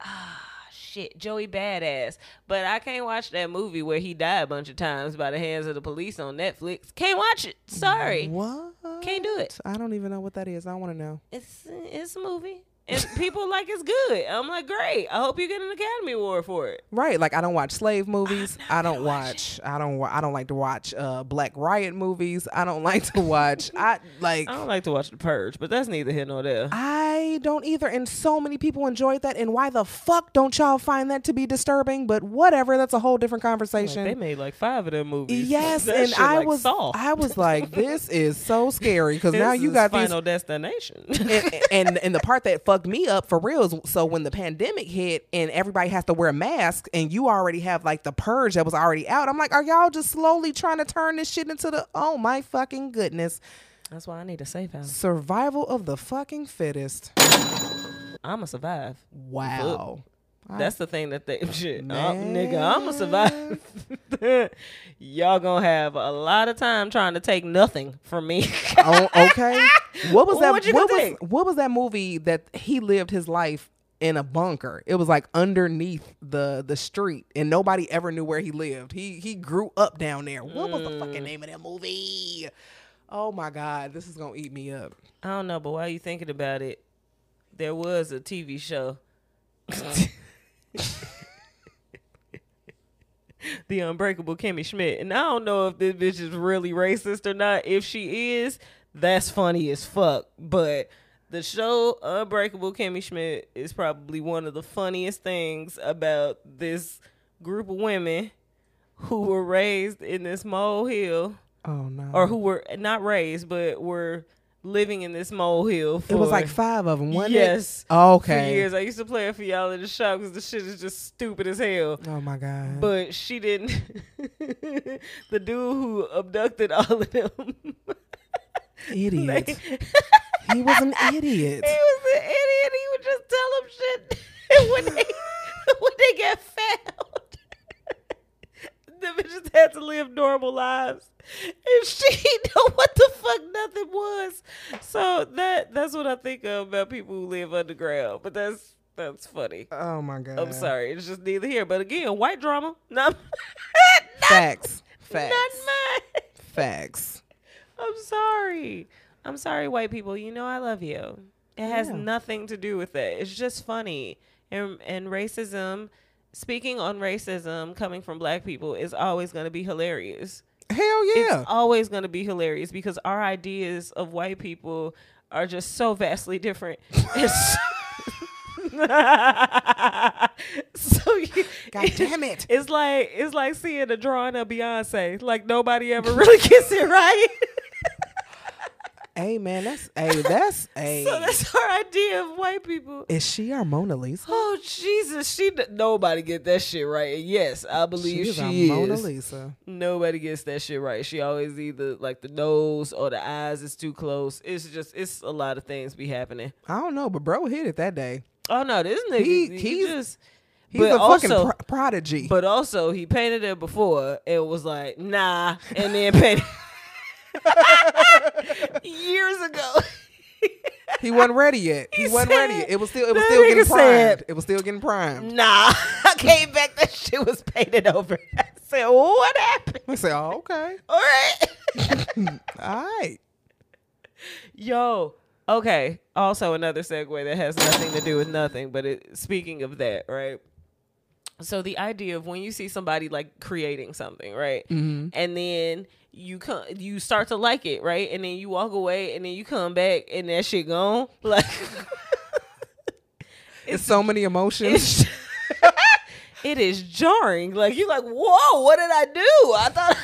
S2: ah shit, Joey Badass. But I can't watch that movie where he died a bunch of times by the hands of the police on Netflix. Can't watch it. Sorry.
S1: What?
S2: Can't do it.
S1: I don't even know what that is. I want to know.
S2: It's it's a movie. And people like it's good. I'm like, great. I hope you get an Academy Award for it.
S1: Right, like I don't watch slave movies. I don't watch. I don't. I don't like to watch uh, Black Riot movies. I don't like to watch. I like.
S2: I don't like to watch The Purge, but that's neither here nor there.
S1: I don't either, and so many people enjoyed that. And why the fuck don't y'all find that to be disturbing? But whatever, that's a whole different
S2: Like,
S1: conversation.
S2: they made like five of them movies.
S1: yes,
S2: That
S1: and I
S2: like
S1: was,
S2: Saw.
S1: I was like, this is so scary because now you got these
S2: Final Destination.
S1: and, and and the part that fucked me up for real so when the pandemic hit and everybody has to wear masks and you already have like the purge that was already out i'm like are y'all just slowly trying to turn this shit into the oh my fucking goodness
S2: That's why I need a safe house.
S1: survival of the fucking fittest
S2: I'ma survive.
S1: wow
S2: That's the thing that they shit. Oh, nigga, I'ma survive. Y'all gonna have a lot of time trying to take nothing from me.
S1: oh, okay what was that
S2: What
S1: what was, what was that movie that he lived his life in a bunker it was like underneath the the street and nobody ever knew where he lived he he grew up down there what was the
S2: Mm.
S1: fucking name of that movie oh my god this is gonna eat me up
S2: I don't know, but while you thinking about it, there was a TV show. The Unbreakable Kimmy Schmidt. And I don't know if this bitch is really racist or not. If she is, that's funny as fuck. But the show Unbreakable Kimmy Schmidt is probably one of the funniest things about this group of women who were raised in this molehill
S1: Oh no.
S2: or who were not raised but were living in this molehill for
S1: it was like five of them, wasn't
S2: yes?
S1: Oh,
S2: for
S1: okay.
S2: years. I used to play it for y'all in the shop because the shit is just stupid as hell.
S1: Oh my god.
S2: But she didn't. the dude who abducted all of them.
S1: idiot. he was an idiot.
S2: He was an idiot. He would just tell them shit and when they when they get found. The bitches had to live normal lives, and she know what the fuck nothing was. So that that's what I think of about people who live underground. But that's that's funny.
S1: Oh my god.
S2: I'm sorry, it's just neither here. But again, white drama, not
S1: Facts. Facts.
S2: not mine.
S1: Facts.
S2: I'm sorry. I'm sorry, white people. You know I love you. It has
S1: Yeah.
S2: nothing to do with it. It's just funny. And and racism, speaking on racism coming from black people is always going to be hilarious.
S1: Hell yeah.
S2: It's always going to be hilarious because our ideas of white people are just so vastly different. So you,
S1: God damn it.
S2: It's like it's like seeing a drawing of Beyonce. Like nobody ever really gets it right.
S1: Hey man, that's hey, that's a.
S2: So that's our idea of white people.
S1: is she our Mona Lisa?
S2: Oh Jesus, she nobody get that shit right. And yes, I believe
S1: She's
S2: she,
S1: our
S2: is.
S1: Mona Lisa.
S2: Nobody gets that shit right. She always either like the nose or the eyes is too close. It's just it's a lot of things be happening.
S1: I don't know, but bro hit it that day.
S2: Oh no, this nigga
S1: He-
S2: he,
S1: he's-
S2: just
S1: He's
S2: but
S1: a fucking pro- prodigy.
S2: But also he painted it before and was like, nah, and then painted years ago.
S1: he wasn't ready yet. He,
S2: He
S1: wasn't ready yet. It was still it was still getting
S2: nigga said-
S1: primed. It was still getting primed.
S2: Nah, I came back. That shit was painted over. I said, "What happened?"
S1: I said, oh, okay.
S2: All right,
S1: All right.
S2: yo. Okay. Also, another segue that has nothing to do with nothing, but it, speaking of that, right? So the idea of when you see somebody like creating something, right,
S1: Mm-hmm.
S2: and then you come, you start to like it, right, and then you walk away, and then you come back, and that shit gone, like.
S1: It's so many emotions.
S2: it's it is jarring. Like you're like, whoa, what did I do? I thought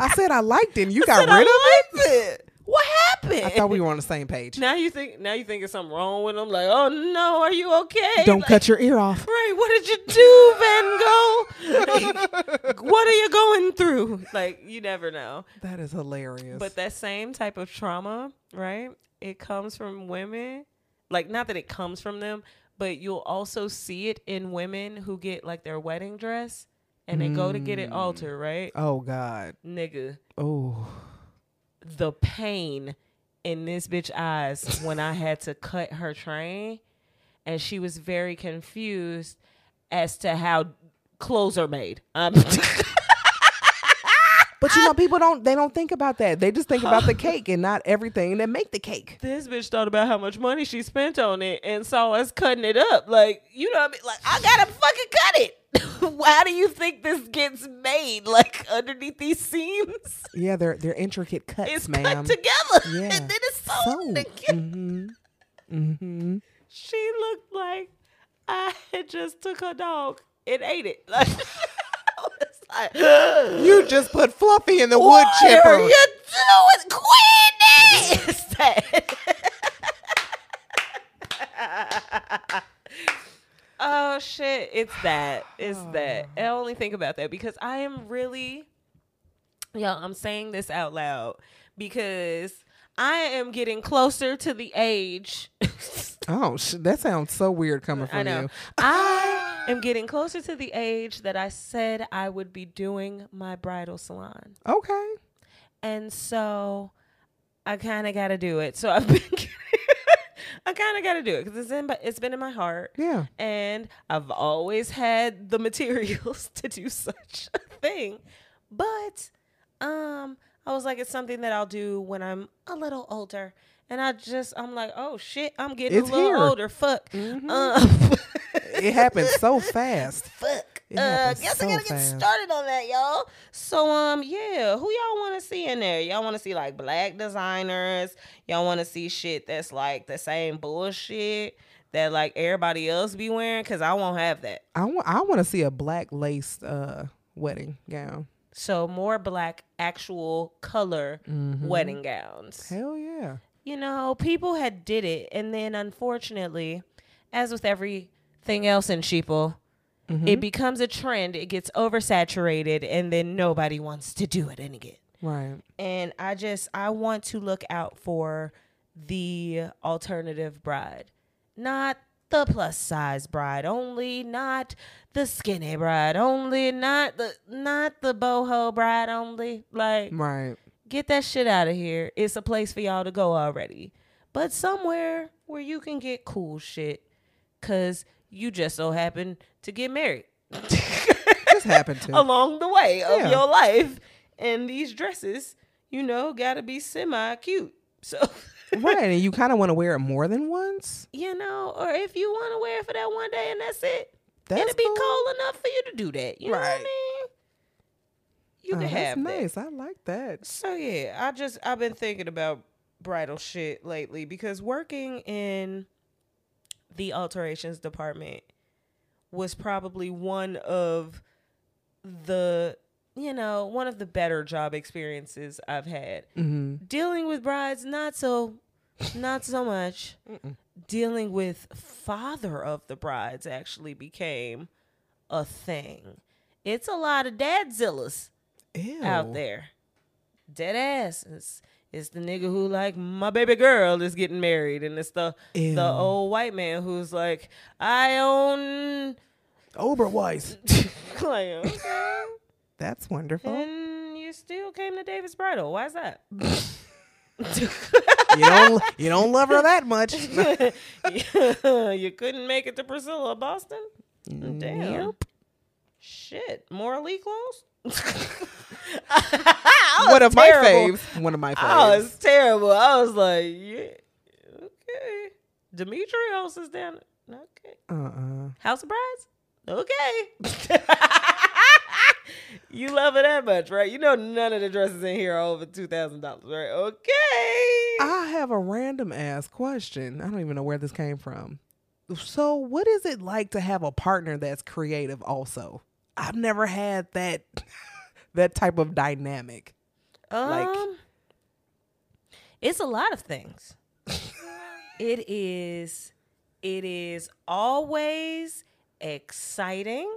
S1: I said I liked it. And you
S2: I
S1: got
S2: said I
S1: rid of it.
S2: it. What happened?
S1: I thought we were on the same page.
S2: now you think now you think it's something wrong with them. Like, oh no, are you okay?
S1: Don't
S2: Like,
S1: cut your ear off.
S2: Right, what did you do, Van Gogh? Like, what are you going through? Like, you never know.
S1: That is hilarious.
S2: But that same type of trauma, right? It comes from women. Like, not that it comes from them, but you'll also see it in women who get like their wedding dress and they go to get it mm. altered, right?
S1: oh God.
S2: Nigga,
S1: Oh.
S2: The pain in this bitch eyes when I had to cut her train and she was very confused as to how clothes are made. Um,
S1: But you know, people don't they don't think about that. They just think about the cake and not everything that make the cake.
S2: this bitch thought about how much money she spent on it and saw us cutting it up. Like, you know what I mean? Like, I gotta fucking cut it. Why do you think this gets made? Like underneath these seams?
S1: Yeah, they're they're intricate cuts,
S2: It's
S1: ma'am.
S2: cut together.
S1: Yeah.
S2: And then it's sewn
S1: So,
S2: together.
S1: mhm. Mhm.
S2: She looked like I had just took her dog and ate it. Like like
S1: You just put Fluffy in the wood
S2: What are
S1: chipper.
S2: you doing, Queenie? Oh shit! It's that. It's that. I only think about that because I am really, yo. I'm saying this out loud because I am getting closer to the age.
S1: Oh, sh- that sounds so weird coming from
S2: I know.
S1: you.
S2: I am getting closer to the age that I said I would be doing my bridal salon.
S1: Okay.
S2: And so I kind of got to do it. So I've been I kind of got to do it cuz it's in my- it's been in my heart.
S1: Yeah.
S2: And I've always had the materials to do such a thing. But um I was like it's something that I'll do when I'm a little older And I just, I'm like, oh shit, I'm getting
S1: It's
S2: a little
S1: here. Mm-hmm.
S2: older. Fuck. Um,
S1: It happened so fast.
S2: fuck. Uh, guess
S1: so
S2: I gotta get
S1: fast.
S2: started on that, y'all. So, um, yeah, who y'all want to see in there? Y'all want to see like black designers? Y'all want to see shit that's like the same bullshit that like everybody else be wearing? Cause I won't have that.
S1: I want I want to see a black lace uh wedding gown.
S2: So more black actual color
S1: Mm-hmm.
S2: wedding gowns.
S1: Hell yeah.
S2: you know, people had did it, and then unfortunately, as with everything else in sheeple, it mm-hmm. becomes a trend. It gets oversaturated, and then nobody wants to do it again.
S1: Right.
S2: And I just I want to look out for the alternative bride, not the plus size bride only, not the skinny bride only, not the not the boho bride only. Like
S1: Right.
S2: get that shit out of here. It's a place for y'all to go already. But somewhere where you can get cool shit cuz you just so happen to get married
S1: This happened to.
S2: along the way of
S1: Yeah.
S2: your life and these dresses, you know, got to be semi cute. So
S1: right. And you kind of want to wear it more than once.
S2: you know, or if you want to wear it for that one day and that's it,
S1: That's
S2: it'll be
S1: cool.
S2: cold enough for you to do that. You know what I
S1: Right.
S2: mean? You
S1: Oh,
S2: can have that.
S1: nice. I like that.
S2: So yeah, I just I've been thinking about bridal shit lately because working in the alterations department was probably one of the you know one of the better job experiences I've had.
S1: Mm-hmm.
S2: Dealing with brides, not so, not so much. Dealing with father of the brides actually became a thing. It's a lot of dadzillas
S1: Ew.
S2: out there. Dead ass. It's, the nigga who like my baby girl is getting married, and it's the
S1: Ew.
S2: the old white man who's like I own
S1: Oberweis.
S2: like.
S1: That's wonderful.
S2: and you still came to David's bridal. Why is that?
S1: you don't you don't love her that much.
S2: you couldn't make it to Priscilla, Boston. Damn. Shit, morally close.
S1: One of my faves. One of my faves.
S2: was terrible. I was like, yeah, okay. Demetrios is down. Okay.
S1: Uh-uh.
S2: House of Brides? Okay. you love it that much, right? You know none of the dresses in here are over $2,000, right? Okay.
S1: I have a random ass question. I don't even know where this came from. So, what is it like to have a partner that's creative also? I've never had that that type of dynamic. like-
S2: Um, it's a lot of things. it is, it is always exciting,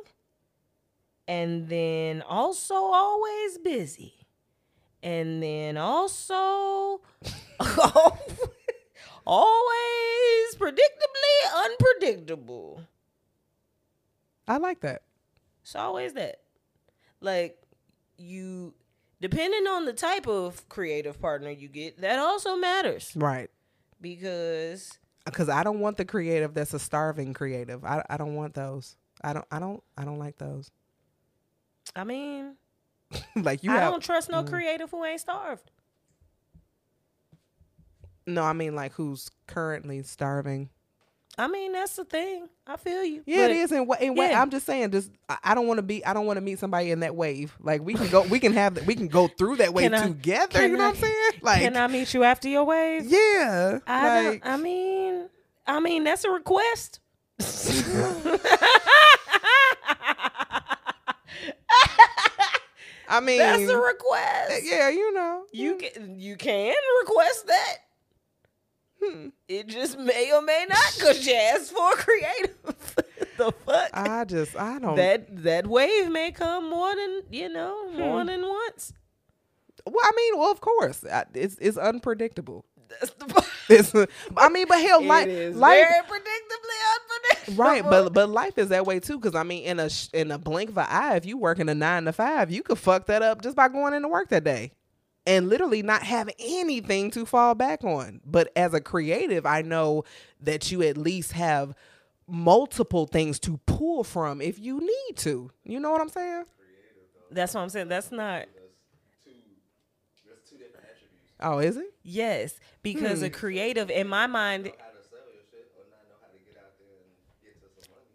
S2: and then also always busy, and then also always predictably unpredictable.
S1: I like that.
S2: It's always that. Like you depending on the type of creative partner you get, that also matters.
S1: Right.
S2: Because
S1: Cuz I don't want the creative that's a starving creative. I I don't want those. I don't I don't I don't like those.
S2: I mean,
S1: like you
S2: I
S1: have
S2: don't trust no mm. creative who ain't starved.
S1: No, I mean like who's currently starving.
S2: I mean, that's the thing. I feel you.
S1: Yeah,
S2: But
S1: it is. And in way,
S2: yeah.
S1: I'm just saying, just I, I don't want to be. I don't want to meet somebody in that wave. Like we can go, we can have, we can go through that wave
S2: I-
S1: together. you know
S2: I-
S1: what I'm saying? Like,
S2: Can I meet you after your wave?
S1: yeah,
S2: I
S1: like,
S2: don't I mean I mean that's a request.
S1: I mean,
S2: That's a request.
S1: yeah, you know,
S2: You can you can request that.
S1: Hmm.
S2: It just may or may not because you asked for creative. the fuck?
S1: I just, I don't.
S2: that that wave may come more than you know
S1: Hmm.
S2: more than once.
S1: well, I mean, well, of course, I- it's it's unpredictable.
S2: That's the
S1: It's, I mean, but hell, life,
S2: is
S1: life,
S2: very predictably unpredictable.
S1: right? But but life is that way too. Because I mean, in a in a blink of an eye, if you work in a nine to five, you could fuck that up just by going into work that day, and literally not have anything to fall back on. But as a creative, I know that you at least have multiple things to pull from if you need to. You know what I'm saying?
S2: that's what I'm saying. That's not.
S1: Oh, is it?
S2: Yes, because a hmm. creative, in my mind,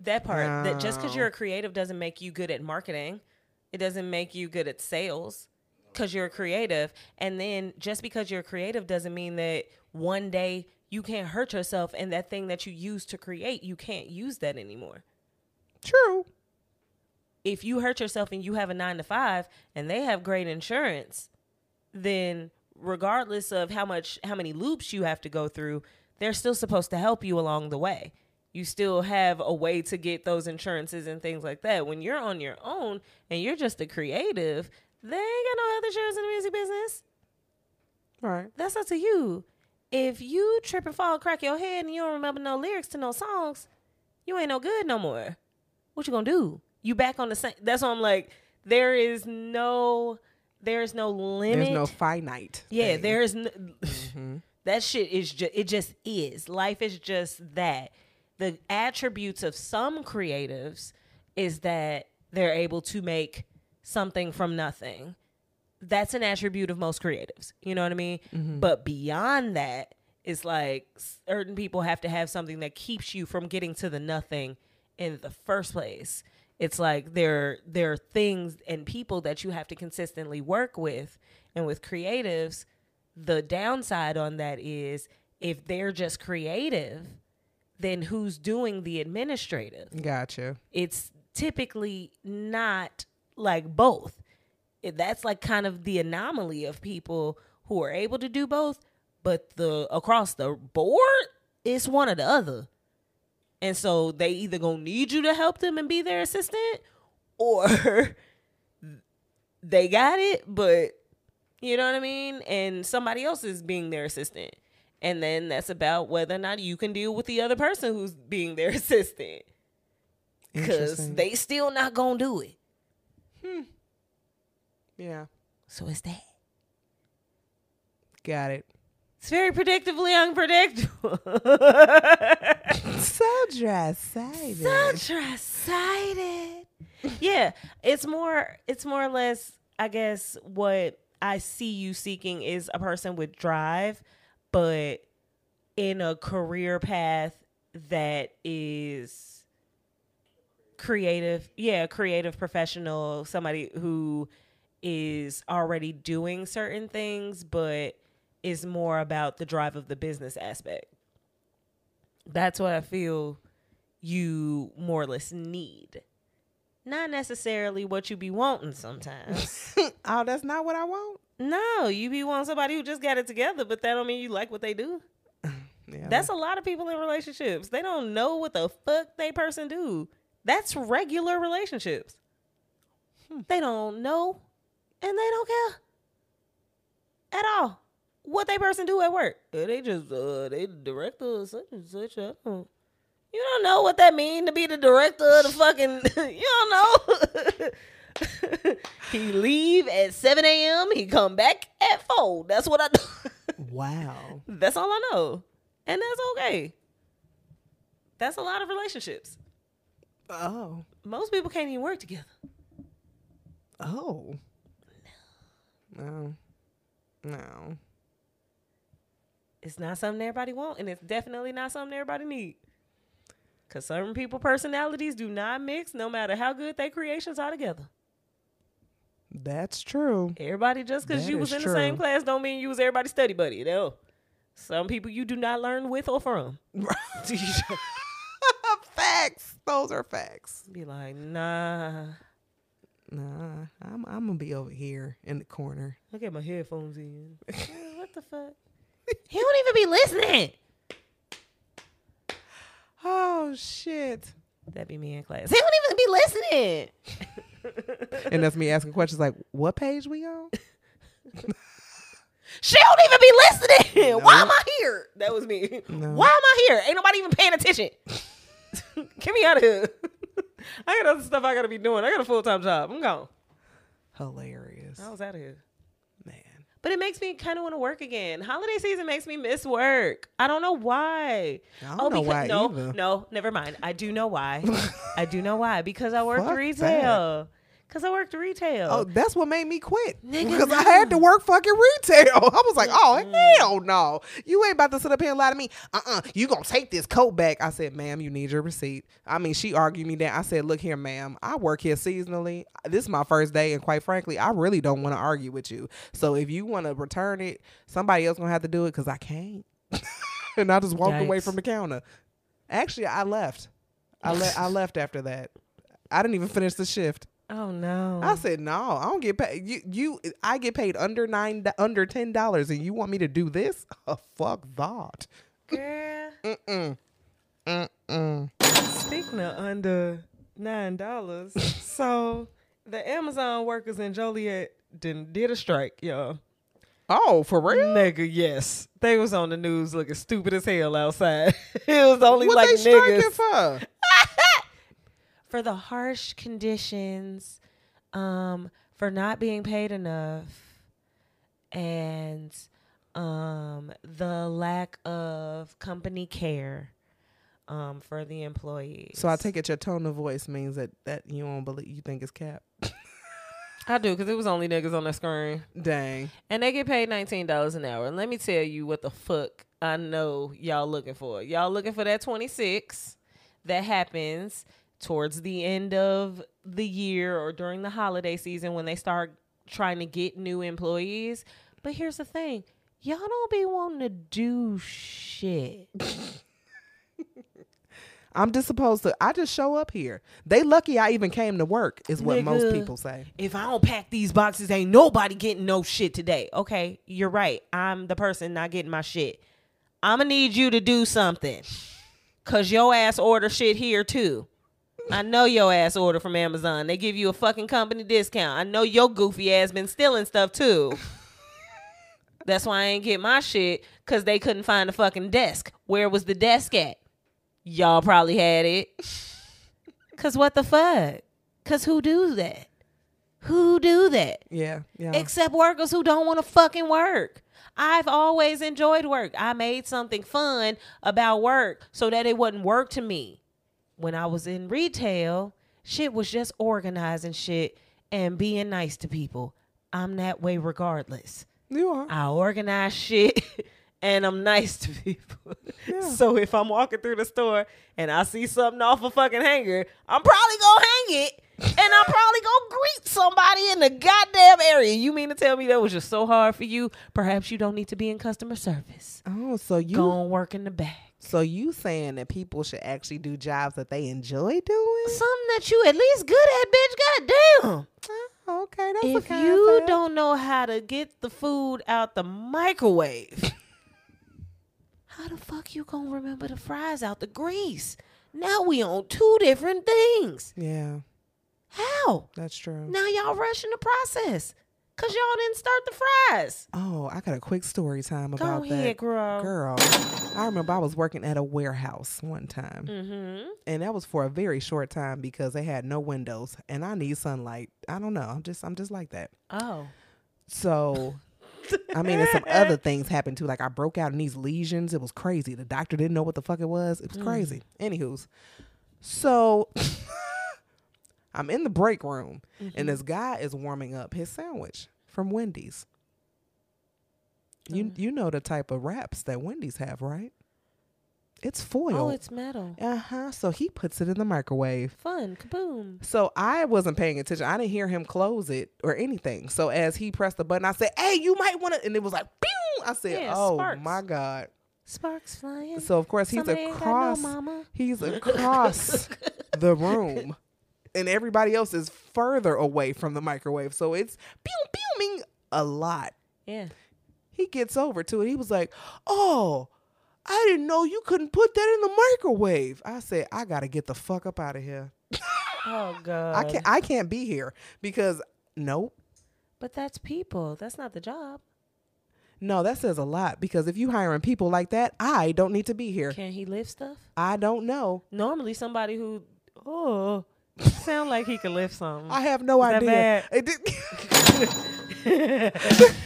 S2: that part that just because you're a creative doesn't make you good at marketing. It doesn't make you good at sales because you're a creative. And then just because you're creative doesn't mean that one day you can't hurt yourself and that thing that you used to create, you can't use that anymore.
S1: True.
S2: If you hurt yourself and you have a nine to five and they have great insurance, then regardless of how much how many loops you have to go through, they're still supposed to help you along the way. You still have a way to get those insurances and things like that. When you're on your own and you're just a creative, they ain't got no health insurance in the music business.
S1: Right.
S2: That's up to you. If you trip and fall, crack your head, and you don't remember no lyrics to no songs, you ain't no good no more. What you gonna do? You back on the same? That's why I'm like, there is no, there is no limit.
S1: There's no finite.
S2: Yeah,
S1: thing.
S2: there is n- mm-hmm. that shit is just it just is. Life is just that. The attributes of some creatives is that they're able to make something from nothing. That's an attribute of most creatives. You know what I mean? Mm-hmm. But beyond that, it's like certain people have to have something that keeps you from getting to the nothing in the first place. It's like there there are things and people that you have to consistently work with. And with creatives, the downside on that is if they're just creative, then who's doing the administrative?
S1: Gotcha.
S2: It's typically not like both. That's like kind of the anomaly of people who are able to do both, but the across the board, it's one or the other. And so they either gonna need you to help them and be their assistant, or they got it, but you know what I mean? And somebody else is being their assistant. And then that's about whether or not you can deal with the other person who's being their assistant. Because they still not gonna do it. Hmm.
S1: Yeah.
S2: So is that.
S1: Got it.
S2: It's very predictably unpredictable.
S1: So dry-sided.
S2: so excited. yeah, it's more. It's more or less. I guess what I see you seeking is a person with drive, but in a career path that is creative. Yeah, creative professional. Somebody who is already doing certain things, but is more about the drive of the business aspect. That's what I feel you more or less need. Not necessarily what you be wanting sometimes.
S1: oh, that's not what I want.
S2: no, you be wanting somebody who just got it together, but that don't mean you like what they do.
S1: Yeah.
S2: That's a lot of people in relationships. They don't know what the fuck they person do. That's regular relationships. They don't know and they don't care at all what they person do at work. They just uh they the director of such and such. I don't, you don't know what that mean to be the director of the fucking you don't know. he leave at 7 a.m. He come back at 4. That's what I do.
S1: wow.
S2: That's all I know. And that's okay. That's a lot of relationships.
S1: Oh.
S2: Most people can't even work together.
S1: Oh. No. No.
S2: It's not something everybody want, and it's definitely not something everybody need. Cause certain people personalities do not mix no matter how good their creations are together.
S1: That's true.
S2: Everybody just cause
S1: That
S2: you was in the same class don't mean you was everybody's study buddy. No. Some people you do not learn with or from.
S1: facts. Those are facts.
S2: Be like, nah.
S1: Nah, I'm I'm gonna be over here in the corner.
S2: I get my headphones in. What the fuck? He don't even be listening.
S1: Oh shit!
S2: That'd be me in class. He don't even be listening.
S1: And that's me asking questions like, "What page we on?"
S2: She don't even be listening. Why am I here? That was me.
S1: No.
S2: Why am I here? Ain't nobody even paying attention. Get me out of here. I got other stuff I gotta be doing. I got a full time job. I'm gone.
S1: Hilarious,
S2: I was out of here.
S1: man.
S2: But it makes me kind of want to work again. Holiday season makes me miss work. I don't know why.
S1: I don't oh, know
S2: because,
S1: why
S2: no,
S1: either.
S2: no, never mind. I do know why. I do know why because I worked
S1: Fuck
S2: retail. Cause I worked retail.
S1: Oh, that's what made me quit because I had to work fucking retail. I was like, oh hell no, you ain't about to sit up here and lie to me. Uh uh you gonna take this coat back? I said, ma'am, you need your receipt. I mean, she argued me down. I said, look here, ma'am, I work here seasonally. This is my first day, and quite frankly, I really don't want to argue with you. So if you want to return it, somebody else gonna have to do it because I can't. and I just walked away from the counter. Actually, I left. I le- I left after that. I didn't even finish the shift.
S2: Oh no.
S1: I said, no, I don't get paid. You, you, I get paid under nine, under ten dollars, and you want me to do this? Oh, fuck that.
S2: Girl.
S1: Mm-mm. Mm-mm.
S2: Speaking of under nine dollars, so the Amazon workers in Joliet did, did a strike, y'all.
S1: Oh, for real?
S2: Nigga, yes. They was on the news looking stupid as hell outside. it was only
S1: What
S2: like
S1: they
S2: niggas.
S1: for?
S2: For the harsh conditions, um, for not being paid enough, and um, the lack of company care um, for the employees.
S1: So I take it your tone of voice means that that you don't believe you think it's cap.
S2: I do because it was only niggas on the screen,
S1: Dang.
S2: and they get paid nineteen dollars an hour. And let me tell you what the fuck I know y'all looking for. Y'all looking for that twenty six that happens towards the end of the year or during the holiday season when they start trying to get new employees. But here's the thing. Y'all don't be wanting to do shit.
S1: I'm just supposed to. I just show up here. They lucky I even came to work, is what most people say.
S2: if I don't pack these boxes, ain't nobody getting no shit today. Okay, you're right. I'm the person not getting my shit. I'ma need you to do something. Cause your ass order shit here too. I know your ass order from Amazon. They give you a fucking company discount. I know your goofy ass been stealing stuff too. That's why I ain't get my shit because they couldn't find the fucking desk. Where was the desk at? Y'all probably had it. Cause what the fuck? Cause who do that? Who do that?
S1: Yeah, yeah.
S2: Except workers who don't want to fucking work. I've always enjoyed work. I made something fun about work so that it wouldn't work to me. When I was in retail, shit was just organizing shit and being nice to people. I'm that way regardless.
S1: you are.
S2: I organize shit and I'm nice to people. So if I'm walking through the store and I see something off a fucking hanger, I'm probably gonna hang it and I'm probably gonna greet somebody in the goddamn area. You mean to tell me that was just so hard for you? Perhaps you don't need to be in customer service.
S1: Oh, so you
S2: Go and work in the back.
S1: So you saying that people should actually do jobs that they enjoy doing?
S2: Something that you at least good at, bitch. Goddamn.
S1: Oh, okay, that's
S2: if you don't know how to get the food out the microwave, how the fuck you gonna remember the fries out the grease? Now we on two different things.
S1: Yeah,
S2: How?
S1: that's true.
S2: Now y'all rushing the process. Cause y'all didn't start the fries.
S1: Oh, I got a quick story time about
S2: Go
S1: that.
S2: ahead, girl.
S1: Girl, I remember I was working at a warehouse one time,
S2: Mm-hmm.
S1: and that was for a very short time because they had no windows, and I need sunlight. I don't know. I'm just, I'm just like that.
S2: Oh.
S1: So, I mean, and some other things happened too. Like I broke out in these lesions. It was crazy. The doctor didn't know what the fuck it was. It was crazy. Anywho's, so I'm in the break room, and this guy is warming up his sandwich from Wendy's. You you know the type of wraps that Wendy's have, right? It's foil.
S2: Oh, it's metal.
S1: uh huh. So he puts it in the microwave.
S2: Fun. Kaboom.
S1: So I wasn't paying attention. I didn't hear him close it or anything. So as he pressed the button, I said, "Hey, you might want to," and it was like, "Boom!" I said,
S2: Yeah,
S1: "Oh
S2: sparks.
S1: my god!"
S2: Sparks flying.
S1: So of course he's
S2: Somebody no
S1: across.
S2: mama.
S1: He's across the room, and everybody else is further away from the microwave. So it's pew pewing a lot.
S2: Yeah.
S1: He gets over to it. He was like, "Oh." I didn't know you couldn't put that in the microwave. I said, I gotta get the fuck up out of here.
S2: Oh god.
S1: I can't I can't be here because nope.
S2: But that's people. That's not the job.
S1: No, that says a lot because if you hiring people like that, I don't need to be here.
S2: Can he lift stuff?
S1: I don't know.
S2: Normally, somebody who oh sound like he could lift something.
S1: I have no
S2: Is that
S1: idea.
S2: bad?
S1: It did-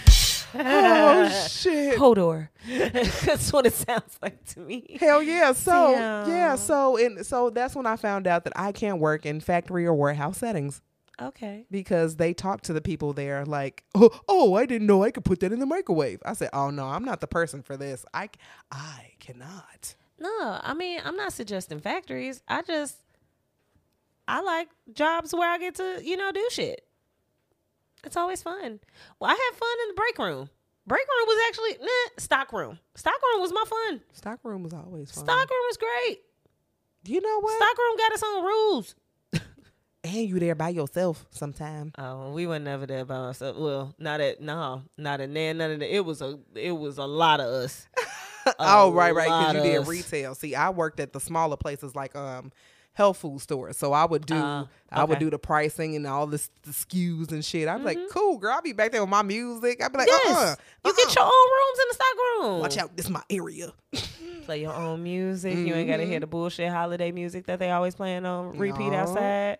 S1: oh shit.
S2: Hodor. that's what it sounds like to me.
S1: Hell yeah. So yeah, so and so that's when I found out that I can't work in factory or warehouse settings.
S2: Okay.
S1: because they talk to the people there like, oh, oh, I didn't know I could put that in the microwave. I said, oh no, I'm not the person for this. I, I cannot.
S2: No, I mean, I'm not suggesting factories. I just I like jobs where I get to, you know, do shit. It's always fun. Well, I had fun in the break room. Break room was actually nah, stock room. Stock room was my fun.
S1: Stock room was always fun.
S2: Stock room was great.
S1: You know what?
S2: Stock room got its own rules.
S1: and you there by yourself sometime.
S2: Oh, we were never there by ourselves. Well, not at no, not in there. None of that. It was a it was a lot of us.
S1: Oh, right, right. Because you did
S2: us.
S1: retail. See, I worked at the smaller places like um health food stores. So I would do
S2: Ah,
S1: I would do the pricing and all this the SKUs and shit. I'd be like, cool, girl. I'll be back there with my music. I'd be like,
S2: Mm-hmm. Yes,
S1: uh-uh.
S2: you
S1: uh-uh.
S2: get your own rooms in the stock room.
S1: Watch out, this is my area.
S2: Play your own music. You ain't gotta hear the bullshit holiday music that they always playing on repeat
S1: No.
S2: outside.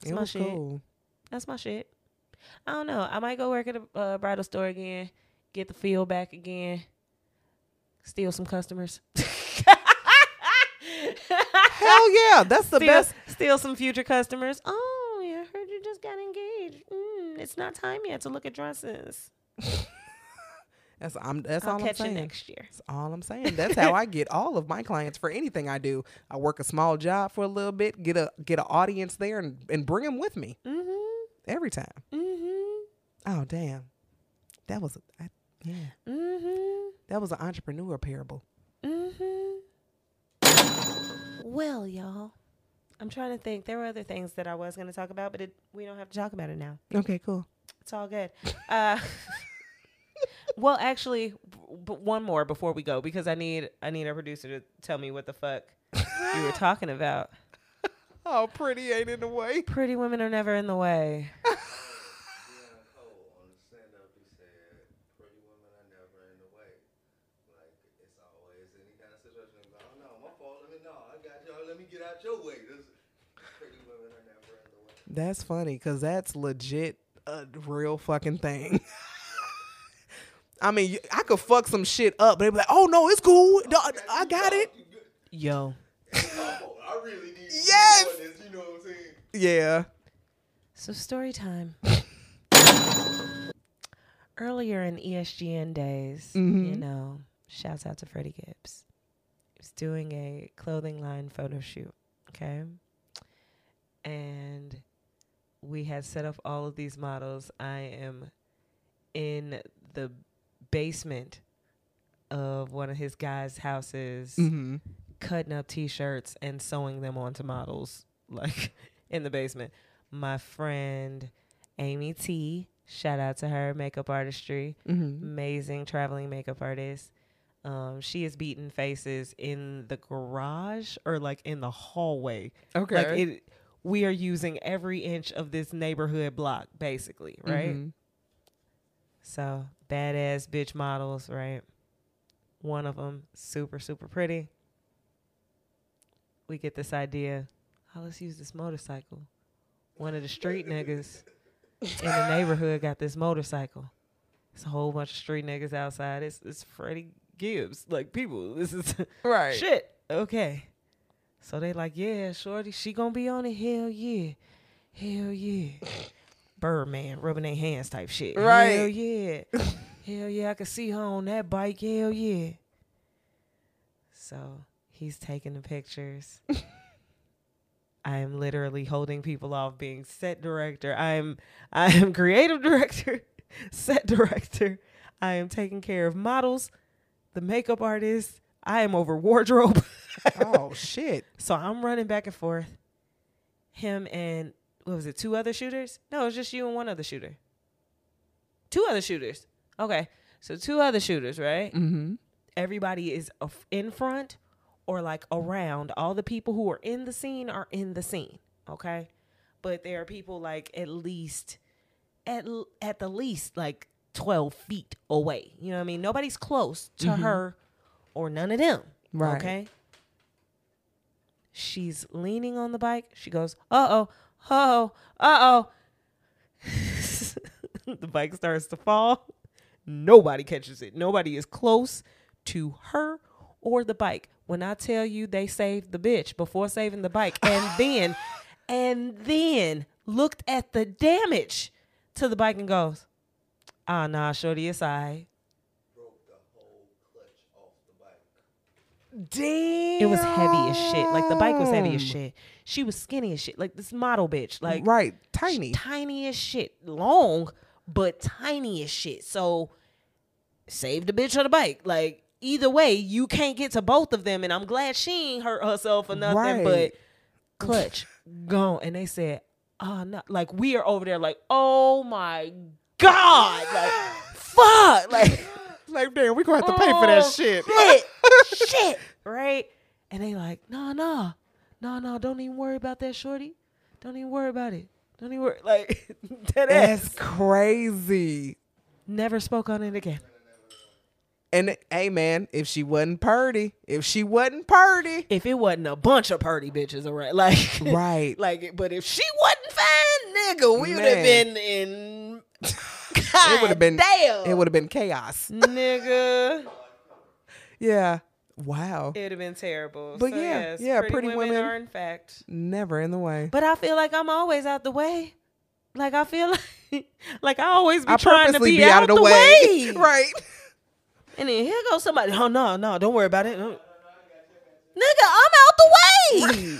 S2: That's
S1: it
S2: my shit.
S1: cool.
S2: That's my shit. I don't know. I might go work at a uh, bridal store again, get the feel back again, steal some customers.
S1: Hell yeah, that's the
S2: steal,
S1: best.
S2: steal some future customers. Oh, yeah, I heard you just got engaged. Mm, it's not time yet to look at dresses.
S1: That's I'm that's
S2: I'll
S1: all I'm
S2: catch you
S1: saying.
S2: next year.
S1: That's all I'm saying. That's how I get all of my clients for anything I do. I work a small job for a little bit, get a get an audience there, and and bring them with me
S2: Mm-hmm.
S1: every time.
S2: Mm-hmm.
S1: Oh damn, that was a, I, yeah,
S2: Mm-hmm.
S1: that was an entrepreneur parable.
S2: Mm-hmm. Well, y'all, I'm trying to think. There were other things that I was going to talk about, but it, we don't have to talk about it now.
S1: Okay, cool.
S2: It's all good. Uh, well, actually, b- but one more before we go because I need I need a producer to tell me what the fuck you were talking about.
S1: Oh, pretty ain't in the way.
S2: Pretty women are never in the way.
S5: on stand up, he said, "Pretty women are never in the way. Like it's always any kind of situation. Like, oh no, my fault. Let me know. I got y'all. Let me get out your way. This pretty women are never in the way.
S1: That's funny because that's legit a real fucking thing. I mean, I could fuck some shit up, but they'd be like, "Oh no, it's cool. No, I- I got it."
S2: Yo,
S5: Oh, I really need to
S1: Yes!
S5: be this. You know what I'm saying?
S1: Yeah.
S2: so story time. Earlier in ESGN days, you
S1: Mhm.
S2: know, shouts out to Freddie Gibbs. He was doing a clothing line photo shoot. Okay. And we had set up all of these models. I am in the basement of one of his guys' houses,
S1: Mm-hmm.
S2: cutting up t shirts and sewing them onto models, like in the basement. My friend Amy T, shout out to her, makeup artistry
S1: Mm-hmm.
S2: amazing traveling makeup artist. Um, she is beating faces in the garage or like in the hallway.
S1: Okay.
S2: Like it, we are using every inch of this neighborhood block, basically, right?
S1: Mhm.
S2: So badass bitch models, right? One of them super super pretty. We get this idea. Oh, let's use this motorcycle. One of the street niggas in the neighborhood got this motorcycle. It's a whole bunch of street niggas outside. It's it's Freddie Gibbs. Like people, this is
S1: Right.
S2: shit. Okay. So they like, yeah, shorty, she gonna be on it. Hell yeah. Hell yeah. Birdman rubbing their hands type shit.
S1: Right.
S2: Hell yeah. Hell yeah, I can see her on that bike. Hell yeah. So he's taking the pictures. I am literally holding people off being set director. I am I am creative director, set director. I am taking care of models, the makeup artist. I am over wardrobe.
S1: Oh shit.
S2: So I'm running back and forth. Him and what was it? Two other shooters? No, it's just you and one other shooter. Two other shooters. Okay, so two other shooters, right?
S1: Mm-hmm.
S2: Everybody is in front or like around. All the people who are in the scene are in the scene. Okay, but there are people like at least at at the least like twelve feet away. You know what I mean? Nobody's close to her or none of them.
S1: Right.
S2: Okay. She's leaning on the bike. She goes, uh oh, uh oh, uh oh. the bike starts to fall. Nobody catches it. Nobody is close to her or the bike. When I tell you they saved the bitch before saving the bike, and then, and then looked at the damage to the bike and goes, "Ah, nah, shorty, it's I."
S5: Broke the whole clutch off the bike.
S1: Damn.
S2: It was heavy as shit. Like the bike was heavy as shit. She was skinny as shit. Like this model bitch. Like
S1: right, tiny.
S2: tiny as shit. Long, but tiny as shit. So save the bitch on the bike. Like either way, you can't get to both of them. And I'm glad she ain't hurt herself or nothing.
S1: Right.
S2: But clutch gone. And they said, oh no. Like we are over there like, oh my God. Like fuck. Like
S1: Like, damn, we gonna have to pay for that
S2: Oh,
S1: shit.
S2: shit, shit, right? And they like, no, no, no, no, don't even worry about that, shorty. Don't even worry about it. Don't even worry. Like that
S1: That's
S2: ass.
S1: crazy.
S2: Never spoke on it again.
S1: And hey, man, if she wasn't purdy, if she wasn't purdy,
S2: If it wasn't a bunch of purdy bitches around, like,
S1: right?
S2: like, but if she wasn't fine, nigga, we would have been in.
S1: It would have been.
S2: damn.
S1: It would have been chaos.
S2: nigga.
S1: Yeah. Wow.
S2: It'd have been terrible.
S1: But
S2: So,
S1: yeah,
S2: yes,
S1: yeah,
S2: pretty,
S1: pretty
S2: women,
S1: women-
S2: are in fact.
S1: Never in the way.
S2: But I feel like I'm always out the way. Like I feel like, like I always be
S1: I
S2: trying to be,
S1: be out of the way. right.
S2: And then here goes somebody. Oh no, no, don't worry about it. Nigga, I'm out the way.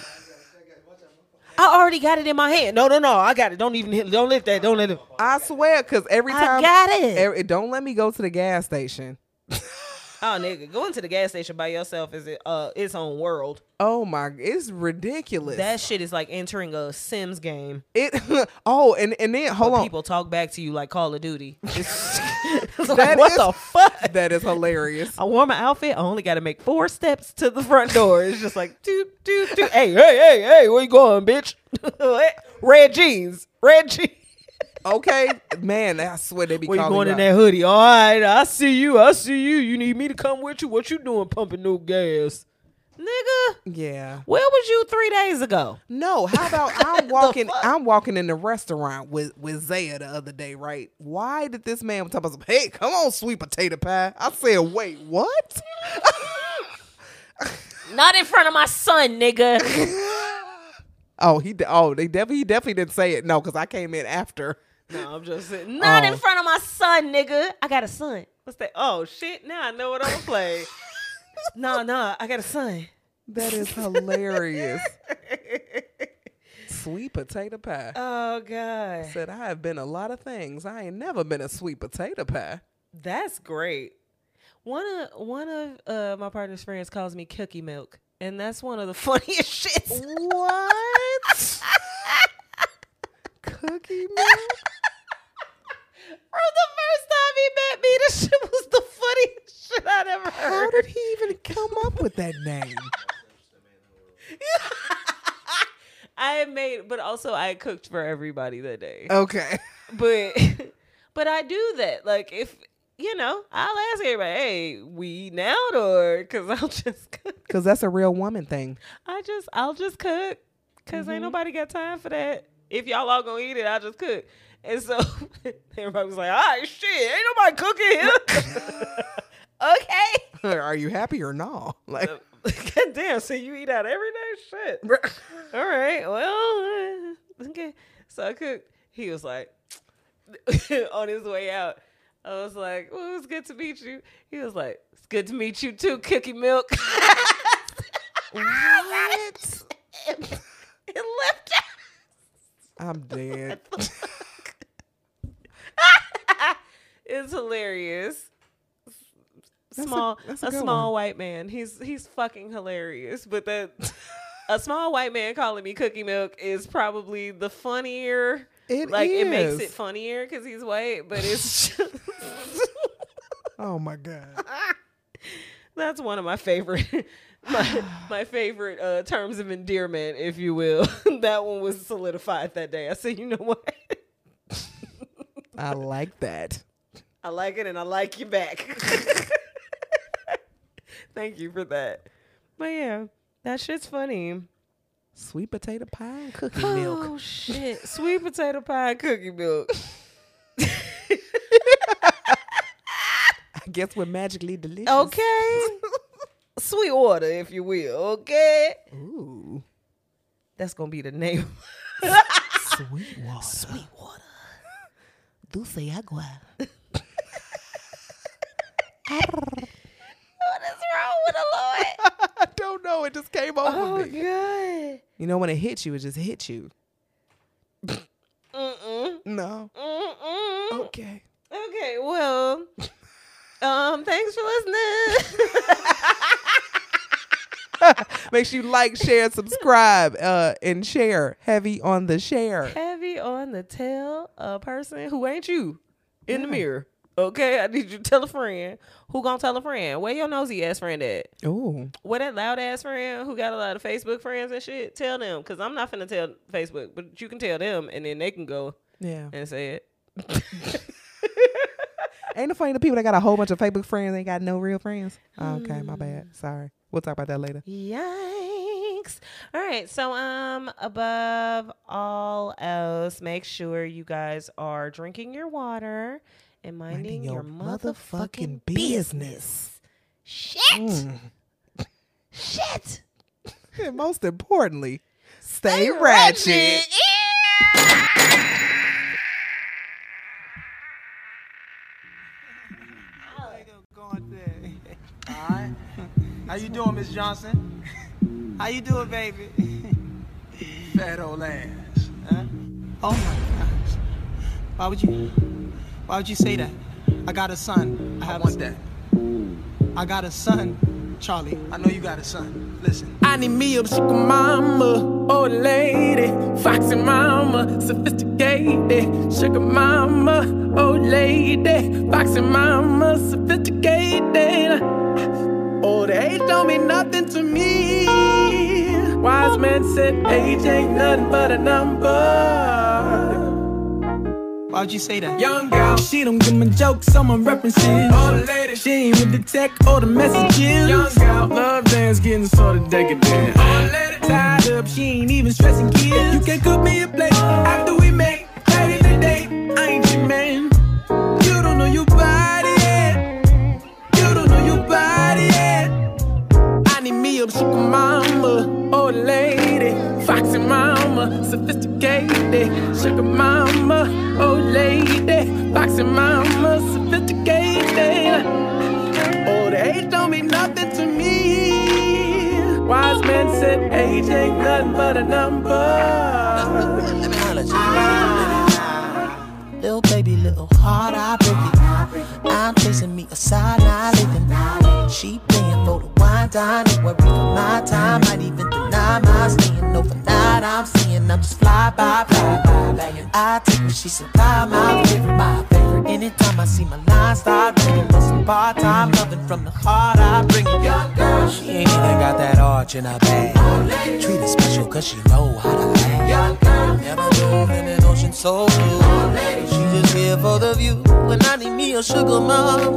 S2: I already got it in my hand. No, no, no, I got it. Don't even hit. Don't let that. Don't let it.
S1: I swear, because every time.
S2: I
S1: time
S2: got it.
S1: every- don't let me go to the gas station.
S2: Oh, nigga, going to the gas station by yourself is it, uh its own world.
S1: Oh my, it's ridiculous.
S2: That shit is like entering a Sims game.
S1: it. oh, and and then hold on.
S2: People talk back to you like Call of Duty. It's, it's like, what
S1: is-
S2: the fuck?
S1: that is hilarious.
S2: I wore my outfit. I only got to make four steps to the front door. It's just like, toot, toot, toot. Hey, hey, hey, hey, where you going, bitch? red jeans, red jeans.
S1: Okay, man, I swear they be
S2: Where you going in
S1: out.
S2: that hoodie? All right, I see you. I see you. You need me to come with you? What you doing pumping no gas? Nigga,
S1: Yeah.
S2: where was you three days ago?
S1: No, how about I'm walking I'm walking in the restaurant with with Zaya the other day, right? Why did this man talk about some, hey, come on, sweet potato pie? I said, wait, what?
S2: Not in front of my son, nigga.
S1: Oh, he oh, they definitely he definitely didn't say it. No, because I came in after.
S2: No, I'm just saying. Not in
S1: Oh.
S2: front of my son, nigga. I got a son. What's that? Oh, shit. Now I know what I'm going to play. no, no, I got a son.
S1: That is hilarious. sweet potato pie.
S2: Oh, God.
S1: Said I have been a lot of things. I ain't never been a sweet potato pie.
S2: That's great. One of one of uh, my partner's friends calls me Cookie Milk, and that's one of the funniest shits.
S1: What? Cookie milk?
S2: From the first time he met me, this shit was the funniest shit I'd ever heard.
S1: How did he even come up with that name?
S2: I made, but also I cooked for everybody that day.
S1: Okay.
S2: But but I do that. Like if you know, I'll ask everybody, "Hey, we eating out or?" Because I'll just cook.
S1: Because that's a real woman thing.
S2: I just I'll just cook because ain't mm-hmm. nobody got time for that. If y'all all gonna eat it, I'll just cook. And so everybody was like, "All right, shit, ain't nobody cooking here." okay.
S1: Are you happy or not? Like,
S2: God damn, so you eat out every day? Shit. All right. Well, uh, okay. So I cooked. He was like, on his way out, I was like, well, it was good to meet you. He was like, it's good to meet you too, Cookie Milk. what? it left
S1: I'm dead.
S2: It's hilarious.
S1: a-
S2: Small,
S1: that's
S2: a,
S1: a good
S2: small
S1: one.
S2: white man. He's he's fucking hilarious. But that a small white man calling me Cookie Milk is probably the funnier.
S1: It
S2: like it makes it funnier because he's white, but it's just,
S1: Oh my God.
S2: that's one of my favorite. My, my favorite uh, terms of endearment, if you will. that one was solidified that day. I said, you know what?
S1: I like that.
S2: I like it and I like you back. Thank you for that. But yeah, that shit's funny.
S1: Sweet potato pie and cookie oh, milk.
S2: Oh shit. Sweet potato pie and cookie milk.
S1: I guess we're magically delicious.
S2: Okay. Sweet water, if you will. Okay.
S1: Ooh.
S2: That's gonna be the name.
S1: Sweet water.
S2: Sweet water.
S1: Dulce agua.
S2: What is wrong with the Lord?
S1: I don't know. It just came over
S2: Oh,
S1: me.
S2: God.
S1: You know, when it hits you, it just hits you.
S2: Mm-mm.
S1: No.
S2: Mm-mm.
S1: Okay.
S2: Okay, well, um, thanks for listening.
S1: Make sure you like, share, subscribe, uh, and share. Heavy on the share.
S2: Heavy on the tell a person who ain't you in the mirror. Okay, I need you to tell a friend. Who gonna tell a friend? Where your nosy ass friend at?
S1: Ooh.
S2: Where that loud ass friend who got a lot of Facebook friends and shit? Tell them, cause I'm not finna tell Facebook, but you can tell them, and then they can go
S1: Yeah.
S2: and say it.
S1: Ain't it funny the people that got a whole bunch of Facebook friends ain't got no real friends? Okay, my bad. Sorry. We'll talk about that later.
S2: Yikes. All right. So um above all else, make sure you guys are drinking your water and minding, your, motherfucking business. Shit. Mm. Shit.
S1: And most importantly, stay, ratchet.
S6: Alright. How you doing, Miss Johnson? How you doing, baby? Fat old ass. Huh? Oh my gosh. Why would you why would you say that? I got a son. I have want that. I got a son, Charlie. I know you got a son. Listen.
S7: I need me a sugar mama, old lady, foxy mama, sophisticated. Sugar mama, old lady, foxy mama, sophisticated. Oh, old age don't mean nothing to me. Wise man said age ain't nothing but a number.
S6: Why would you say that?
S7: Young girl, she don't give me jokes, someone references. Old lady, she ain't with the tech or the messages. Young girl, love dance getting sort of decadent. Old lady, tied up, she ain't even stressing kids. You can cook me a plate after we make ready today. I ain't your man. You don't know your body yet. You don't know your body yet. I need me a sugar mama, old lady, foxy mama, sophisticated. Sugar mama, old lady, foxy mama, sophisticated. Old age don't mean nothing to me. Wise man said age ain't nothing but a number.
S6: Let me. Little baby, little heart, I break it. I'm chasing me a side, not living. She paying for the wine, dine, worry for my time. Might even deny my staying overnight. I'm seeing I'm just fly by, fly by. Banging. I take what she supply, my favorite, my favorite. Anytime I see my line start ringing, for some part time loving from the heart, I bring it. Young girl, she ain't even got that arch in her bag. Treat her special cause she know how to laugh. Young girl, never move in an ocean so blue. She just here for the view. When I need me a sugar mama,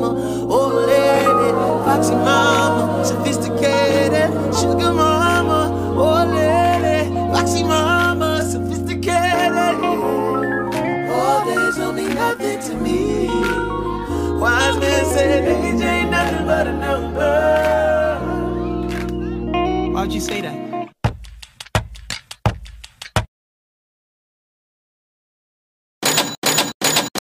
S6: old lady, foxy mama, sophisticated. Sugar mama, oh lady, foxy mama, said age ain't nothing but a number. Why'd you say that?